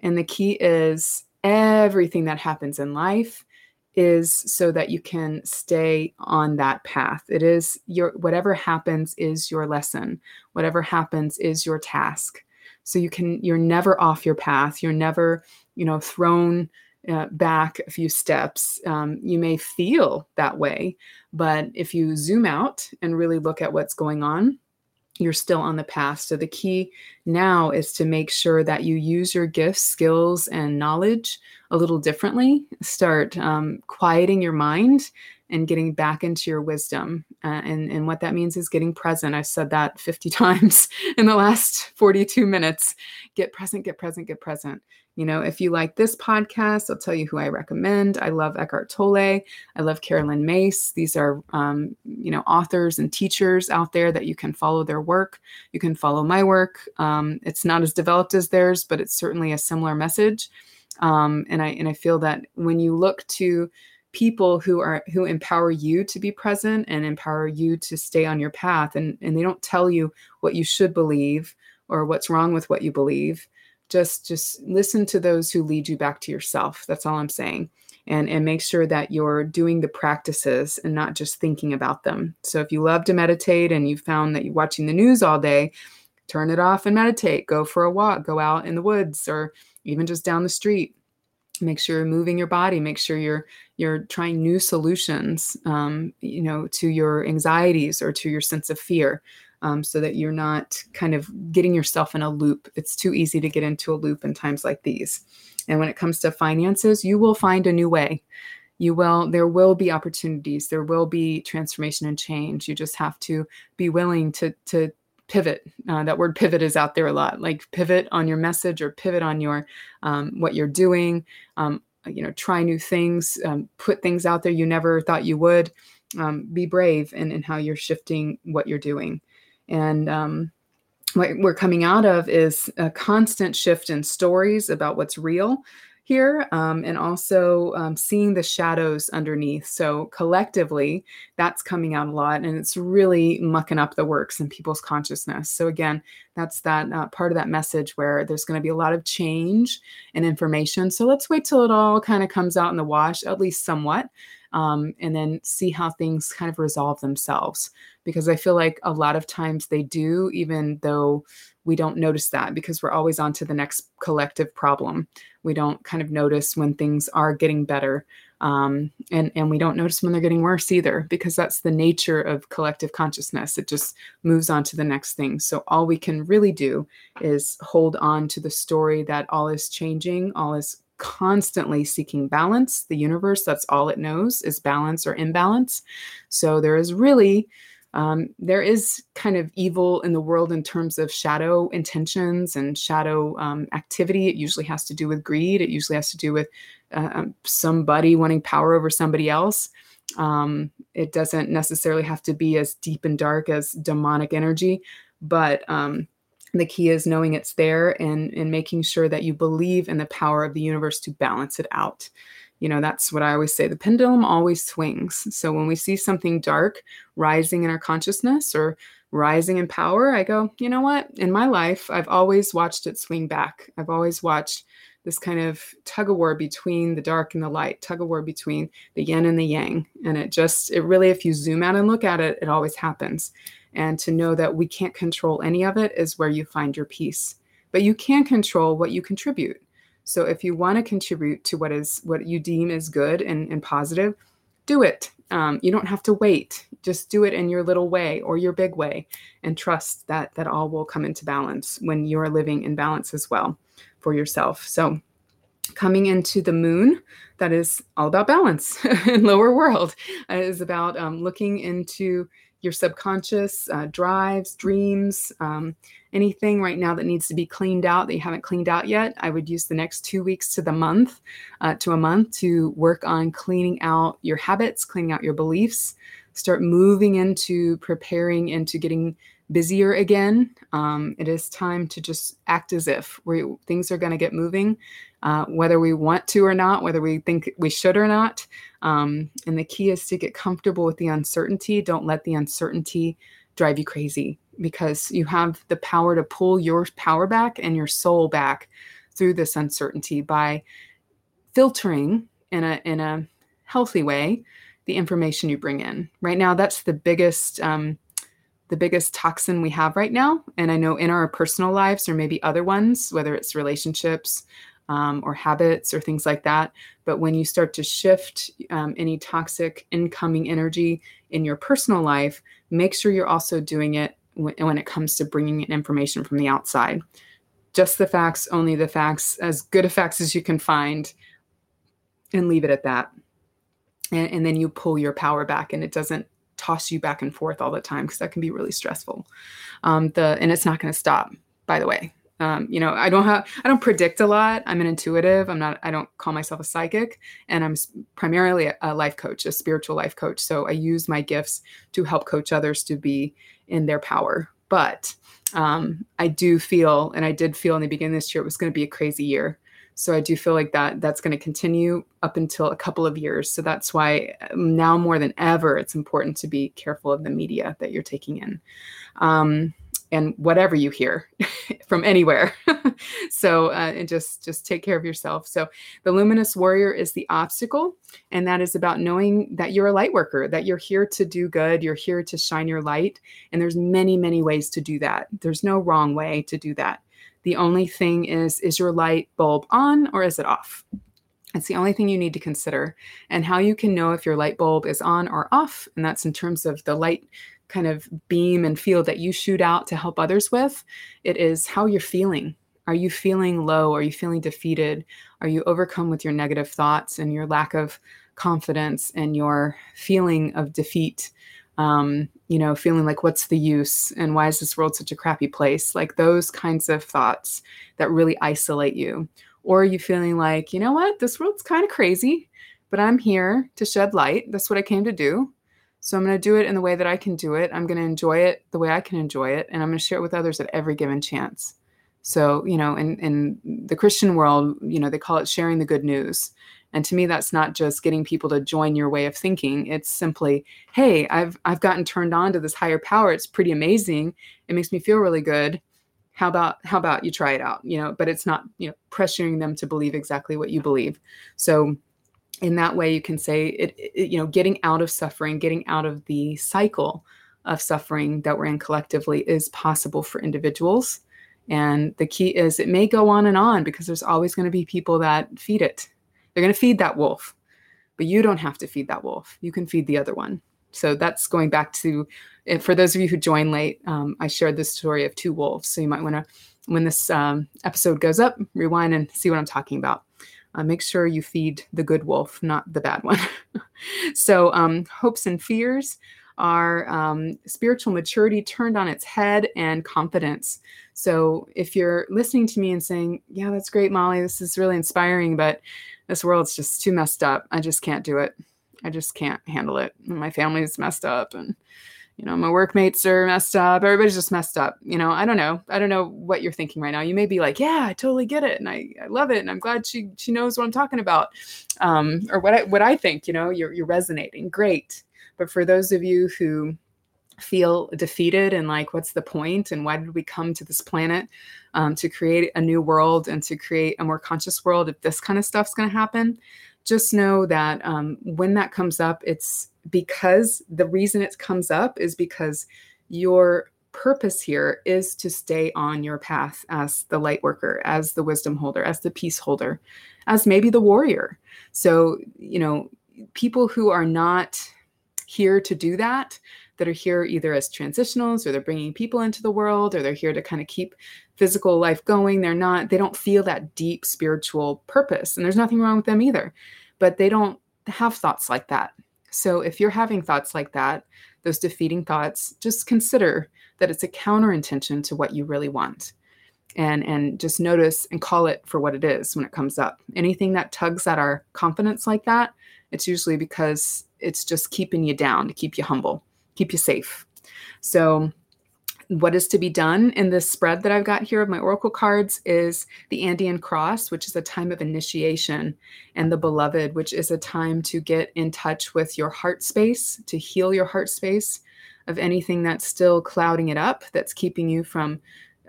And the key is everything that happens in life is so that you can stay on that path. It is your whatever happens is your lesson. Whatever happens is your task. So you can you're never off your path. You're never, you know, thrown uh, back a few steps. Um, you may feel that way, but if you zoom out and really look at what's going on, you're still on the path. So the key now is to make sure that you use your gifts, skills, and knowledge a little differently. Start um, quieting your mind and getting back into your wisdom. Uh, and, and what that means is getting present. I've said that <laughs> 50 times in the last 42 minutes. Get present, get present, get present. You know, if you like this podcast, I'll tell you who I recommend. I love Eckhart Tolle. I love Carolyn Myss. These are, um, you know, authors and teachers out there that you can follow their work. You can follow my work. Um, it's not as developed as theirs, but it's certainly a similar message. Um, and I and I feel that when you look to people who are who empower you to be present and empower you to stay on your path and and they don't tell you what you should believe or what's wrong with what you believe. Just just listen to those who lead you back to yourself. That's all i'm saying. And and make sure that you're doing the practices and not just thinking about them. So if you love to meditate and you found that you're watching the news all day turn it off and meditate. Go for a walk go out in the woods or even just down the street. Make sure you're moving your body. Make sure you're you're trying new solutions um, you know to your anxieties or to your sense of fear um, so that you're not kind of getting yourself in a loop. It's too easy to get into a loop in times like these. And when it comes to finances you will find a new way. You will there will be opportunities. There will be transformation and change. You just have to be willing to to pivot. Uh, that word pivot is out there a lot. Like pivot on your message or pivot on your um, what you're doing. Um, you know try new things um, put things out there you never thought you would um, be brave in, in how you're shifting what you're doing. And um, what we're coming out of is a constant shift in stories about what's real here um, and also um, seeing the shadows underneath. So, collectively, that's coming out a lot and it's really mucking up the works in people's consciousness. So, again, that's that uh, part of that message where there's going to be a lot of change and information. So, let's wait till it all kind of comes out in the wash, at least somewhat. Um, and then see how things kind of resolve themselves because I feel like a lot of times they do, even though we don't notice that because we're always on to the next collective problem. We don't kind of notice when things are getting better. Um, and, and we don't notice when they're getting worse either because that's the nature of collective consciousness. It just moves on to the next thing. So all we can really do is hold on to the story that all is changing, all is constantly seeking balance. The universe, that's all it knows is balance or imbalance. So there is really um, there is kind of evil in the world in terms of shadow intentions and shadow um, activity. It usually has to do with greed. It usually has to do with uh, um, somebody wanting power over somebody else. Um, it doesn't necessarily have to be as deep and dark as demonic energy, but um, the key is knowing it's there and, and making sure that you believe in the power of the universe to balance it out you know that's what i always say the pendulum always swings. So when we see something dark rising in our consciousness or rising in power i go you know what? In my life i've always watched it swing back. I've always watched this kind of tug of war between the dark and the light tug of war between the yin and the yang. And it just it really if you zoom out and look at it it always happens. And to know that we can't control any of it is where you find your peace. But you can control what you contribute so if you want to contribute to what is what you deem is good and, and positive, do it. Um, you don't have to wait. Just do it in your little way or your big way, and trust that that all will come into balance when you are living in balance as well for yourself. So coming into the moon that is all about balance <laughs> in lower world is about um, looking into your subconscious uh, drives dreams um, anything right now that needs to be cleaned out that you haven't cleaned out yet i would use the next two weeks to the month uh, to a month to work on cleaning out your habits cleaning out your beliefs start moving into preparing into getting busier again. Um, it is time to just act as if we, things are going to get moving, uh, whether we want to or not, whether we think we should or not. Um, and the key is to get comfortable with the uncertainty. Don't let the uncertainty drive you crazy because you have the power to pull your power back and your soul back through this uncertainty by filtering in a in a healthy way the information you bring in. Right now, that's the biggest. Um, the biggest toxin we have right now. And I know in our personal lives, or maybe other ones, whether it's relationships um, or habits or things like that. But when you start to shift um, any toxic incoming energy in your personal life, make sure you're also doing it when, when it comes to bringing in information from the outside. Just the facts, only the facts, as good a facts as you can find, and leave it at that. And, and then you pull your power back, and it doesn't toss you back and forth all the time because that can be really stressful. Um, the and it's not going to stop. By the way, um, you know I don't have I don't predict a lot. I'm an intuitive. I'm not. I don't call myself a psychic, and I'm primarily a, life coach, a spiritual life coach. So I use my gifts to help coach others to be in their power. But um, I do feel, and I did feel in the beginning this year, it was going to be a crazy year. So I do feel like that that's going to continue up until a couple of years. So that's why um, now more than ever, it's important to be careful of the media that you're taking in. Um, and whatever you hear <laughs> from anywhere <laughs> so uh, and just just take care of yourself so the luminous warrior is the obstacle and that is about knowing that you're a light worker that you're here to do good you're here to shine your light and there's many many ways to do that there's no wrong way to do that the only thing is is your light bulb on or is it off? It's the only thing you need to consider. And how you can know if your light bulb is on or off, and that's in terms of the light kind of beam and field that you shoot out to help others with, it is how you're feeling. Are you feeling low? Are you feeling defeated? Are you overcome with your negative thoughts and your lack of confidence and your feeling of defeat? Um, you know, feeling like, what's the use? And why is this world such a crappy place? Like those kinds of thoughts that really isolate you. Or are you feeling like, you know what, this world's kind of crazy, but I'm here to shed light. That's what I came to do. So I'm going to do it in the way that I can do it. I'm going to enjoy it the way I can enjoy it. And I'm going to share it with others at every given chance. So, you know, in, in the Christian world, you know, they call it sharing the good news. And to me, that's not just getting people to join your way of thinking. It's simply, hey, I've I've gotten turned on to this higher power. It's pretty amazing. It makes me feel really good. How about how about you try it out? You know, but it's not, you know, pressuring them to believe exactly what you believe. So in that way you can say it, it you know, getting out of suffering, getting out of the cycle of suffering that we're in collectively is possible for individuals. And the key is it may go on and on because there's always going to be people that feed it they're going to feed that wolf, but you don't have to feed that wolf. You can feed the other one. So that's going back to, for those of you who joined late, um, I shared this story of two wolves. So you might want to, when this um, episode goes up, rewind and see what I'm talking about. Uh, make sure you feed the good wolf, not the bad one. <laughs> so, um, hopes and fears are um, spiritual maturity turned on its head and confidence. So, if you're listening to me and saying, Yeah, that's great, Molly, this is really inspiring, but this world's just too messed up. I just can't do it. I just can't handle it. My family's messed up and you know, my workmates are messed up. Everybody's just messed up. You know, I don't know. I don't know what you're thinking right now. You may be like, yeah, I totally get it. And I, I love it. And I'm glad she, she knows what I'm talking about. Um, or what I, what I think, you know, you're, you're resonating. Great. But for those of you who feel defeated and like, what's the point? And why did we come to this planet um, to create a new world and to create a more conscious world if this kind of stuff's going to happen? Just know that um, when that comes up, it's because the reason it comes up is because your purpose here is to stay on your path as the light worker, as the wisdom holder, as the peace holder, as maybe the warrior. So, you know, people who are not here to do that, that are here either as transitionals or they're bringing people into the world or they're here to kind of keep physical life going. They're not, they don't feel that deep spiritual purpose. And there's nothing wrong with them either, but they don't have thoughts like that. So if you're having thoughts like that, those defeating thoughts, just consider that it's a counter intention to what you really want. And, and just notice and call it for what it is when it comes up. Anything that tugs at our confidence like that, it's usually because it's just keeping you down to keep you humble, keep you safe. So what is to be done in this spread that I've got here of my oracle cards is the Andean Cross, which is a time of initiation, and the Beloved, which is a time to get in touch with your heart space, to heal your heart space of anything that's still clouding it up, that's keeping you from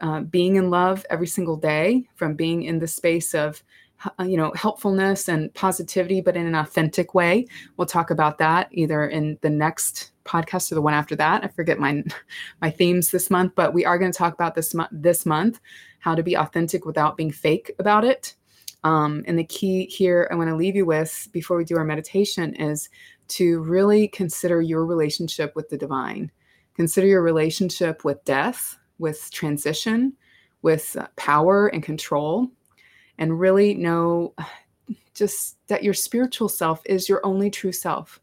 uh, being in love every single day, from being in the space of you know helpfulness and positivity but in an authentic way. We'll talk about that either in the next podcast or the one after that. I forget my <laughs> my themes this month but we are going to talk about this month this month how to be authentic without being fake about it. Um, and the key here i want to leave you with before we do our meditation is to really consider your relationship with the divine. Consider your relationship with death with transition with uh, power and control and really know <sighs> just that your spiritual self is your only true self.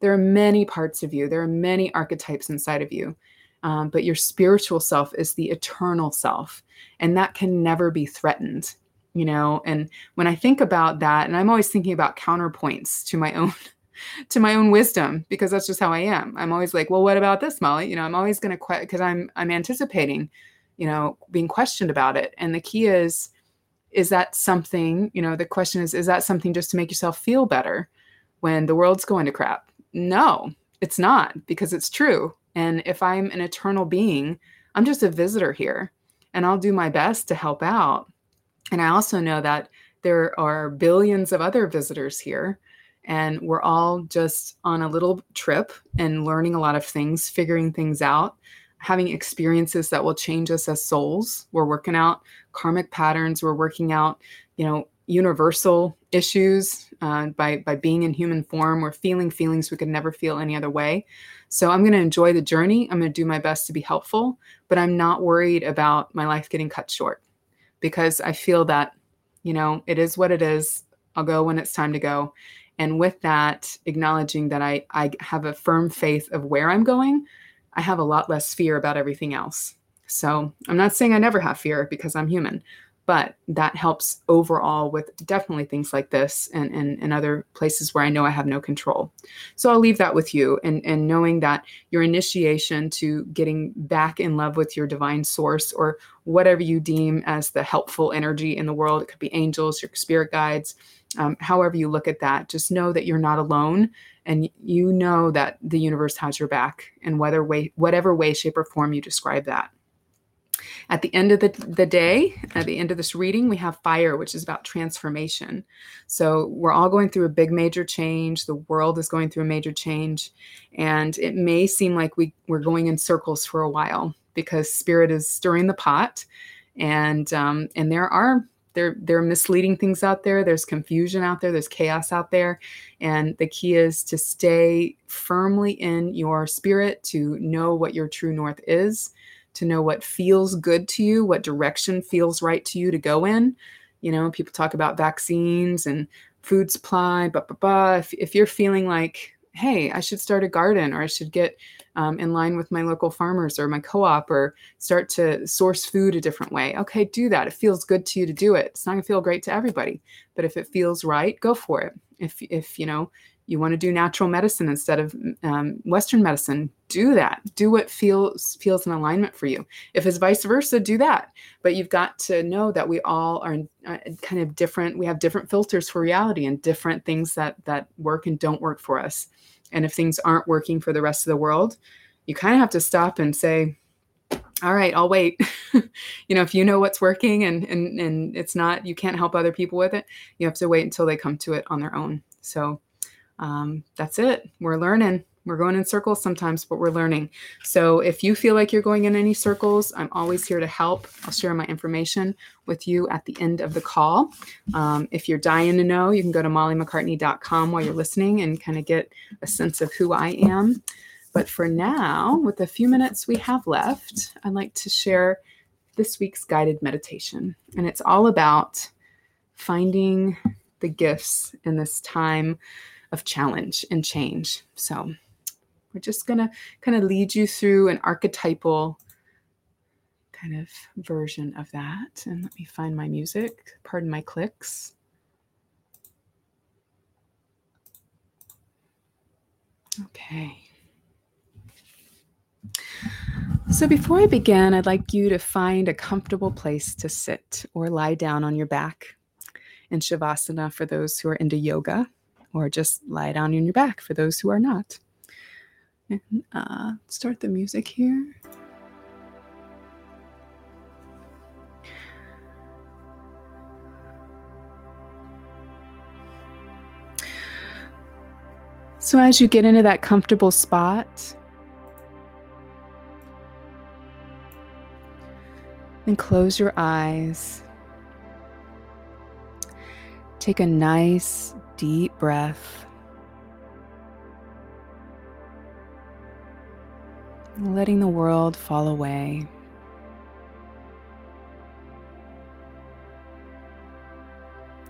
There are many parts of you, there are many archetypes inside of you, um, but your spiritual self is the eternal self, and that can never be threatened. You know, and when I think about that, and I'm always thinking about counterpoints to my own <laughs> to my own wisdom because that's just how I am. I'm always like, well, what about this, Molly? You know, I'm always going to because I'm I'm anticipating, you know, being questioned about it. And the key is is that something, you know, the question is, is that something just to make yourself feel better when the world's going to crap? No, it's not because it's true. And if I'm an eternal being, I'm just a visitor here and I'll do my best to help out. And I also know that there are billions of other visitors here and we're all just on a little trip and learning a lot of things, figuring things out having experiences that will change us as souls. We're working out karmic patterns. We're working out, you know, universal issues uh, by by being in human form. We're feeling feelings we could never feel any other way. So I'm going to enjoy the journey. I'm going to do my best to be helpful, but I'm not worried about my life getting cut short because I feel that, you know, it is what it is. I'll go when it's time to go. And with that, acknowledging that I, I have a firm faith of where I'm going, I have a lot less fear about everything else. So I'm not saying I never have fear because I'm human, but that helps overall with definitely things like this and, and, and other places where I know I have no control. So I'll leave that with you and, and knowing that your initiation to getting back in love with your divine source or whatever you deem as the helpful energy in the world, it could be angels, your spirit guides, um, however you look at that, just know that you're not alone and you know that the universe has your back in whether way, whatever way, shape, or form you describe that. At the end of the, the day, at the end of this reading, we have fire, which is about transformation. So we're all going through a big major change. The world is going through a major change. And it may seem like we, we're going in circles for a while because spirit is stirring the pot. And um, and there are there there are misleading things out there. There's confusion out there. There's chaos out there. And the key is to stay firmly in your spirit to know what your true north is to know what feels good to you what direction feels right to you to go in. You know people talk about vaccines and food supply but if, if you're feeling like hey i should start a garden or i should get um, in line with my local farmers or my co-op or start to source food a different way. Okay do that. It feels good to you to do it. It's not going to feel great to everybody but if it feels right go for it. If if you know you want to do natural medicine instead of um, western medicine do that. Do what feels feels in alignment for you. If it's vice versa do that. But you've got to know that we all are uh, kind of different we have different filters for reality and different things that that work and don't work for us and if things aren't working for the rest of the world, you kind of have to stop and say, all right, I'll wait. <laughs> you know, if you know what's working and, and and it's not, you can't help other people with it, you have to wait until they come to it on their own. So um, that's it. We're learning. We're going in circles sometimes, but we're learning. So if you feel like you're going in any circles, I'm always here to help. I'll share my information with you at the end of the call. Um, if you're dying to know, you can go to mollymaccartney.com while you're listening and kind of get a sense of who I am. But for now, with the few minutes we have left, I'd like to share this week's guided meditation. And it's all about finding the gifts in this time of challenge and change. So, we're just going to kind of lead you through an archetypal kind of version of that. And let me find my music. Pardon my clicks. Okay. So, before I begin, I'd like you to find a comfortable place to sit or lie down on your back in Shavasana for those who are into yoga, or just lie down on your back for those who are not. And uh, start the music here. So, as you get into that comfortable spot, and close your eyes. Take a nice deep breath. Letting the world fall away.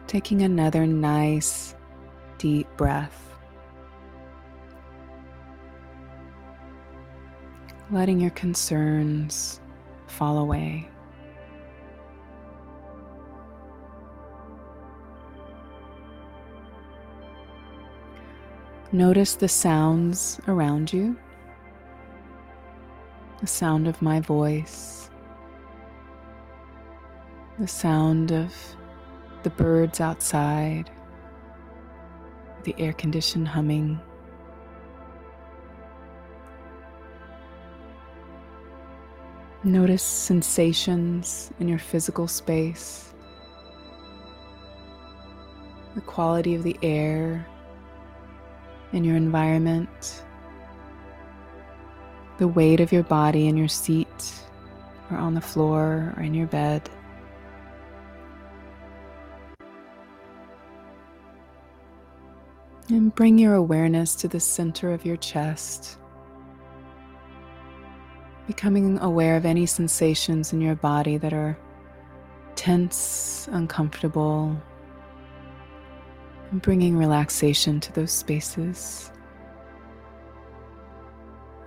Taking another nice, deep breath. Letting your concerns fall away. Notice the sounds around you the sound of my voice, the sound of the birds outside, the air conditioned humming. Notice sensations in your physical space, the quality of the air in your environment the weight of your body in your seat or on the floor or in your bed. And bring your awareness to the center of your chest, becoming aware of any sensations in your body that are tense, uncomfortable, and bringing relaxation to those spaces.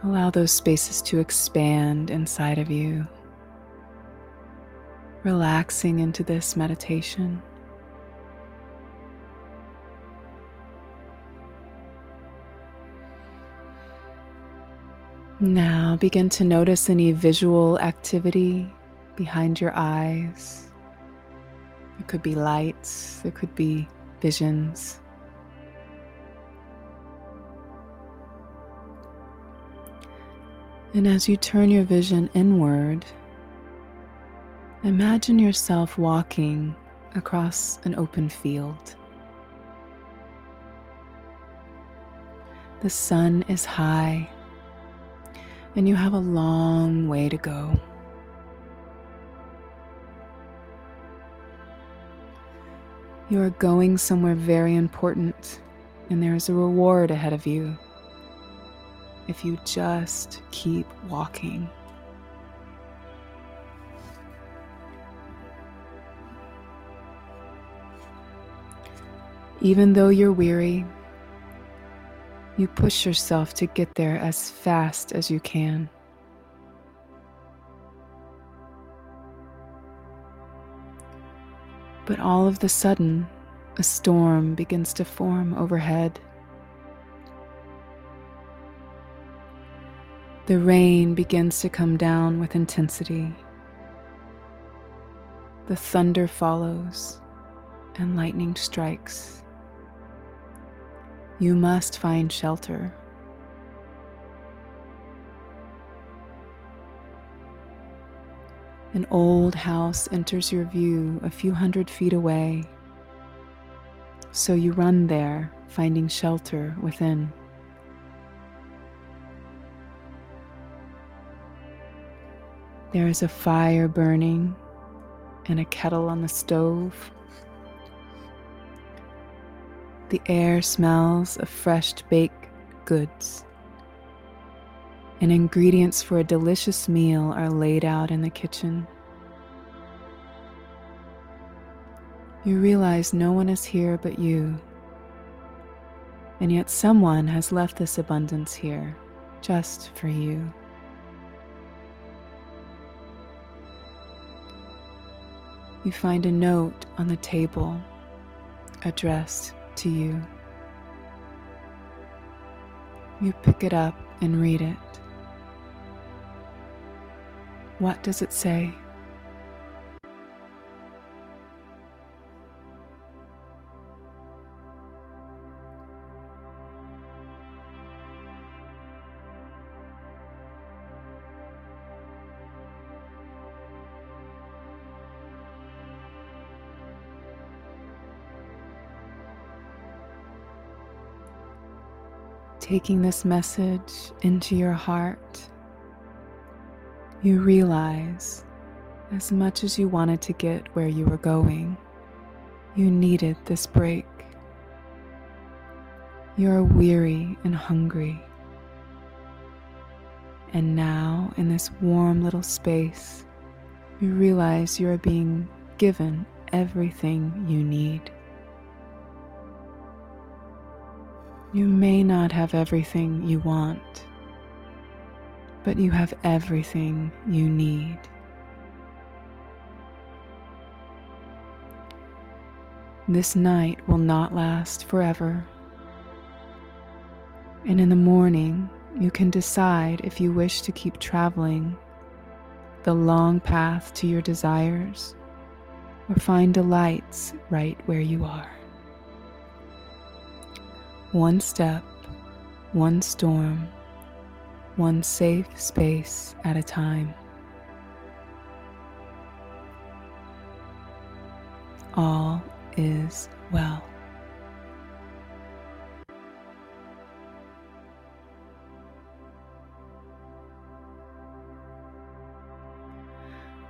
Allow those spaces to expand inside of you, relaxing into this meditation. Now begin to notice any visual activity behind your eyes. It could be lights, it could be visions. And as you turn your vision inward, imagine yourself walking across an open field. The sun is high, and you have a long way to go. You are going somewhere very important, and there is a reward ahead of you if you just keep walking. Even though you're weary, you push yourself to get there as fast as you can. But all of the sudden, a storm begins to form overhead. The rain begins to come down with intensity. The thunder follows and lightning strikes. You must find shelter. An old house enters your view a few hundred feet away. So you run there, finding shelter within. There is a fire burning and a kettle on the stove. The air smells of fresh baked goods, and ingredients for a delicious meal are laid out in the kitchen. You realize no one is here but you, and yet someone has left this abundance here just for you. You find a note on the table addressed to you. You pick it up and read it. What does it say? Taking this message into your heart, you realize as much as you wanted to get where you were going, you needed this break. You're weary and hungry. And now, in this warm little space, you realize you are being given everything you need. You may not have everything you want, but you have everything you need. This night will not last forever. And in the morning, you can decide if you wish to keep traveling the long path to your desires or find delights right where you are one step, one storm, one safe space at a time. All is well.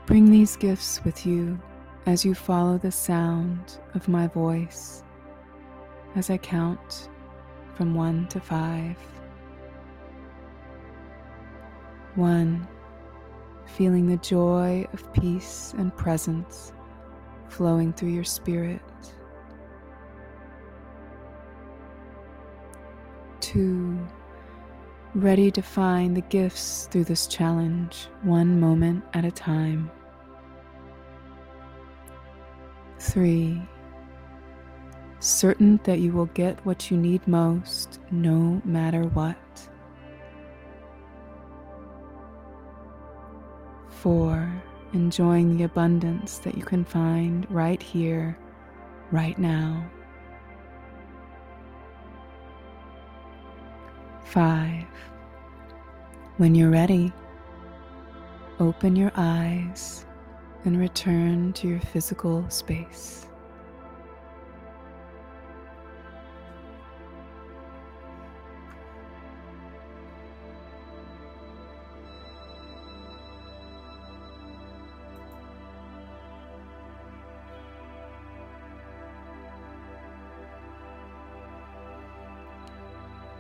Bring these gifts with you as you follow the sound of my voice as I count from one to five. One, feeling the joy of peace and presence flowing through your spirit. Two, ready to find the gifts through this challenge, one moment at a time. Three, certain that you will get what you need most no matter what. Four, enjoying the abundance that you can find right here, right now. Five, when you're ready, open your eyes and return to your physical space.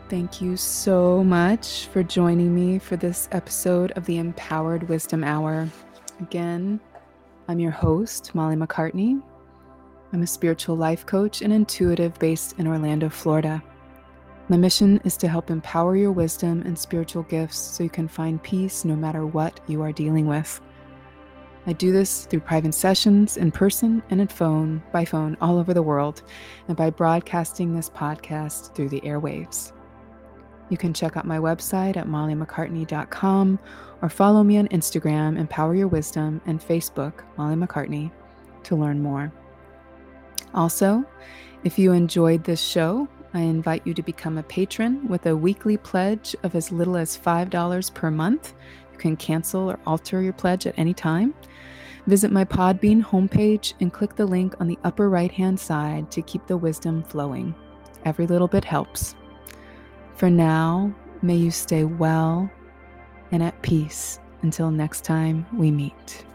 Thank you so much for joining me for this episode of the Empowered Wisdom Hour. Again, I'm your host, Molly MacCartney. I'm a spiritual life coach and intuitive based in Orlando, Florida. My mission is to help empower your wisdom and spiritual gifts so you can find peace no matter what you are dealing with. I do this through private sessions in person and in phone, by phone all over the world, and by broadcasting this podcast through the airwaves. You can check out my website at mollymaccartney.com or follow me on Instagram, Empower Your Wisdom, and Facebook, Molly MacCartney, to learn more. Also, if you enjoyed this show, I invite you to become a patron with a weekly pledge of as little as $5 per month. You can cancel or alter your pledge at any time. Visit my Podbean homepage and click the link on the upper right hand side to keep the wisdom flowing. Every little bit helps. For now, may you stay well and at peace until next time we meet.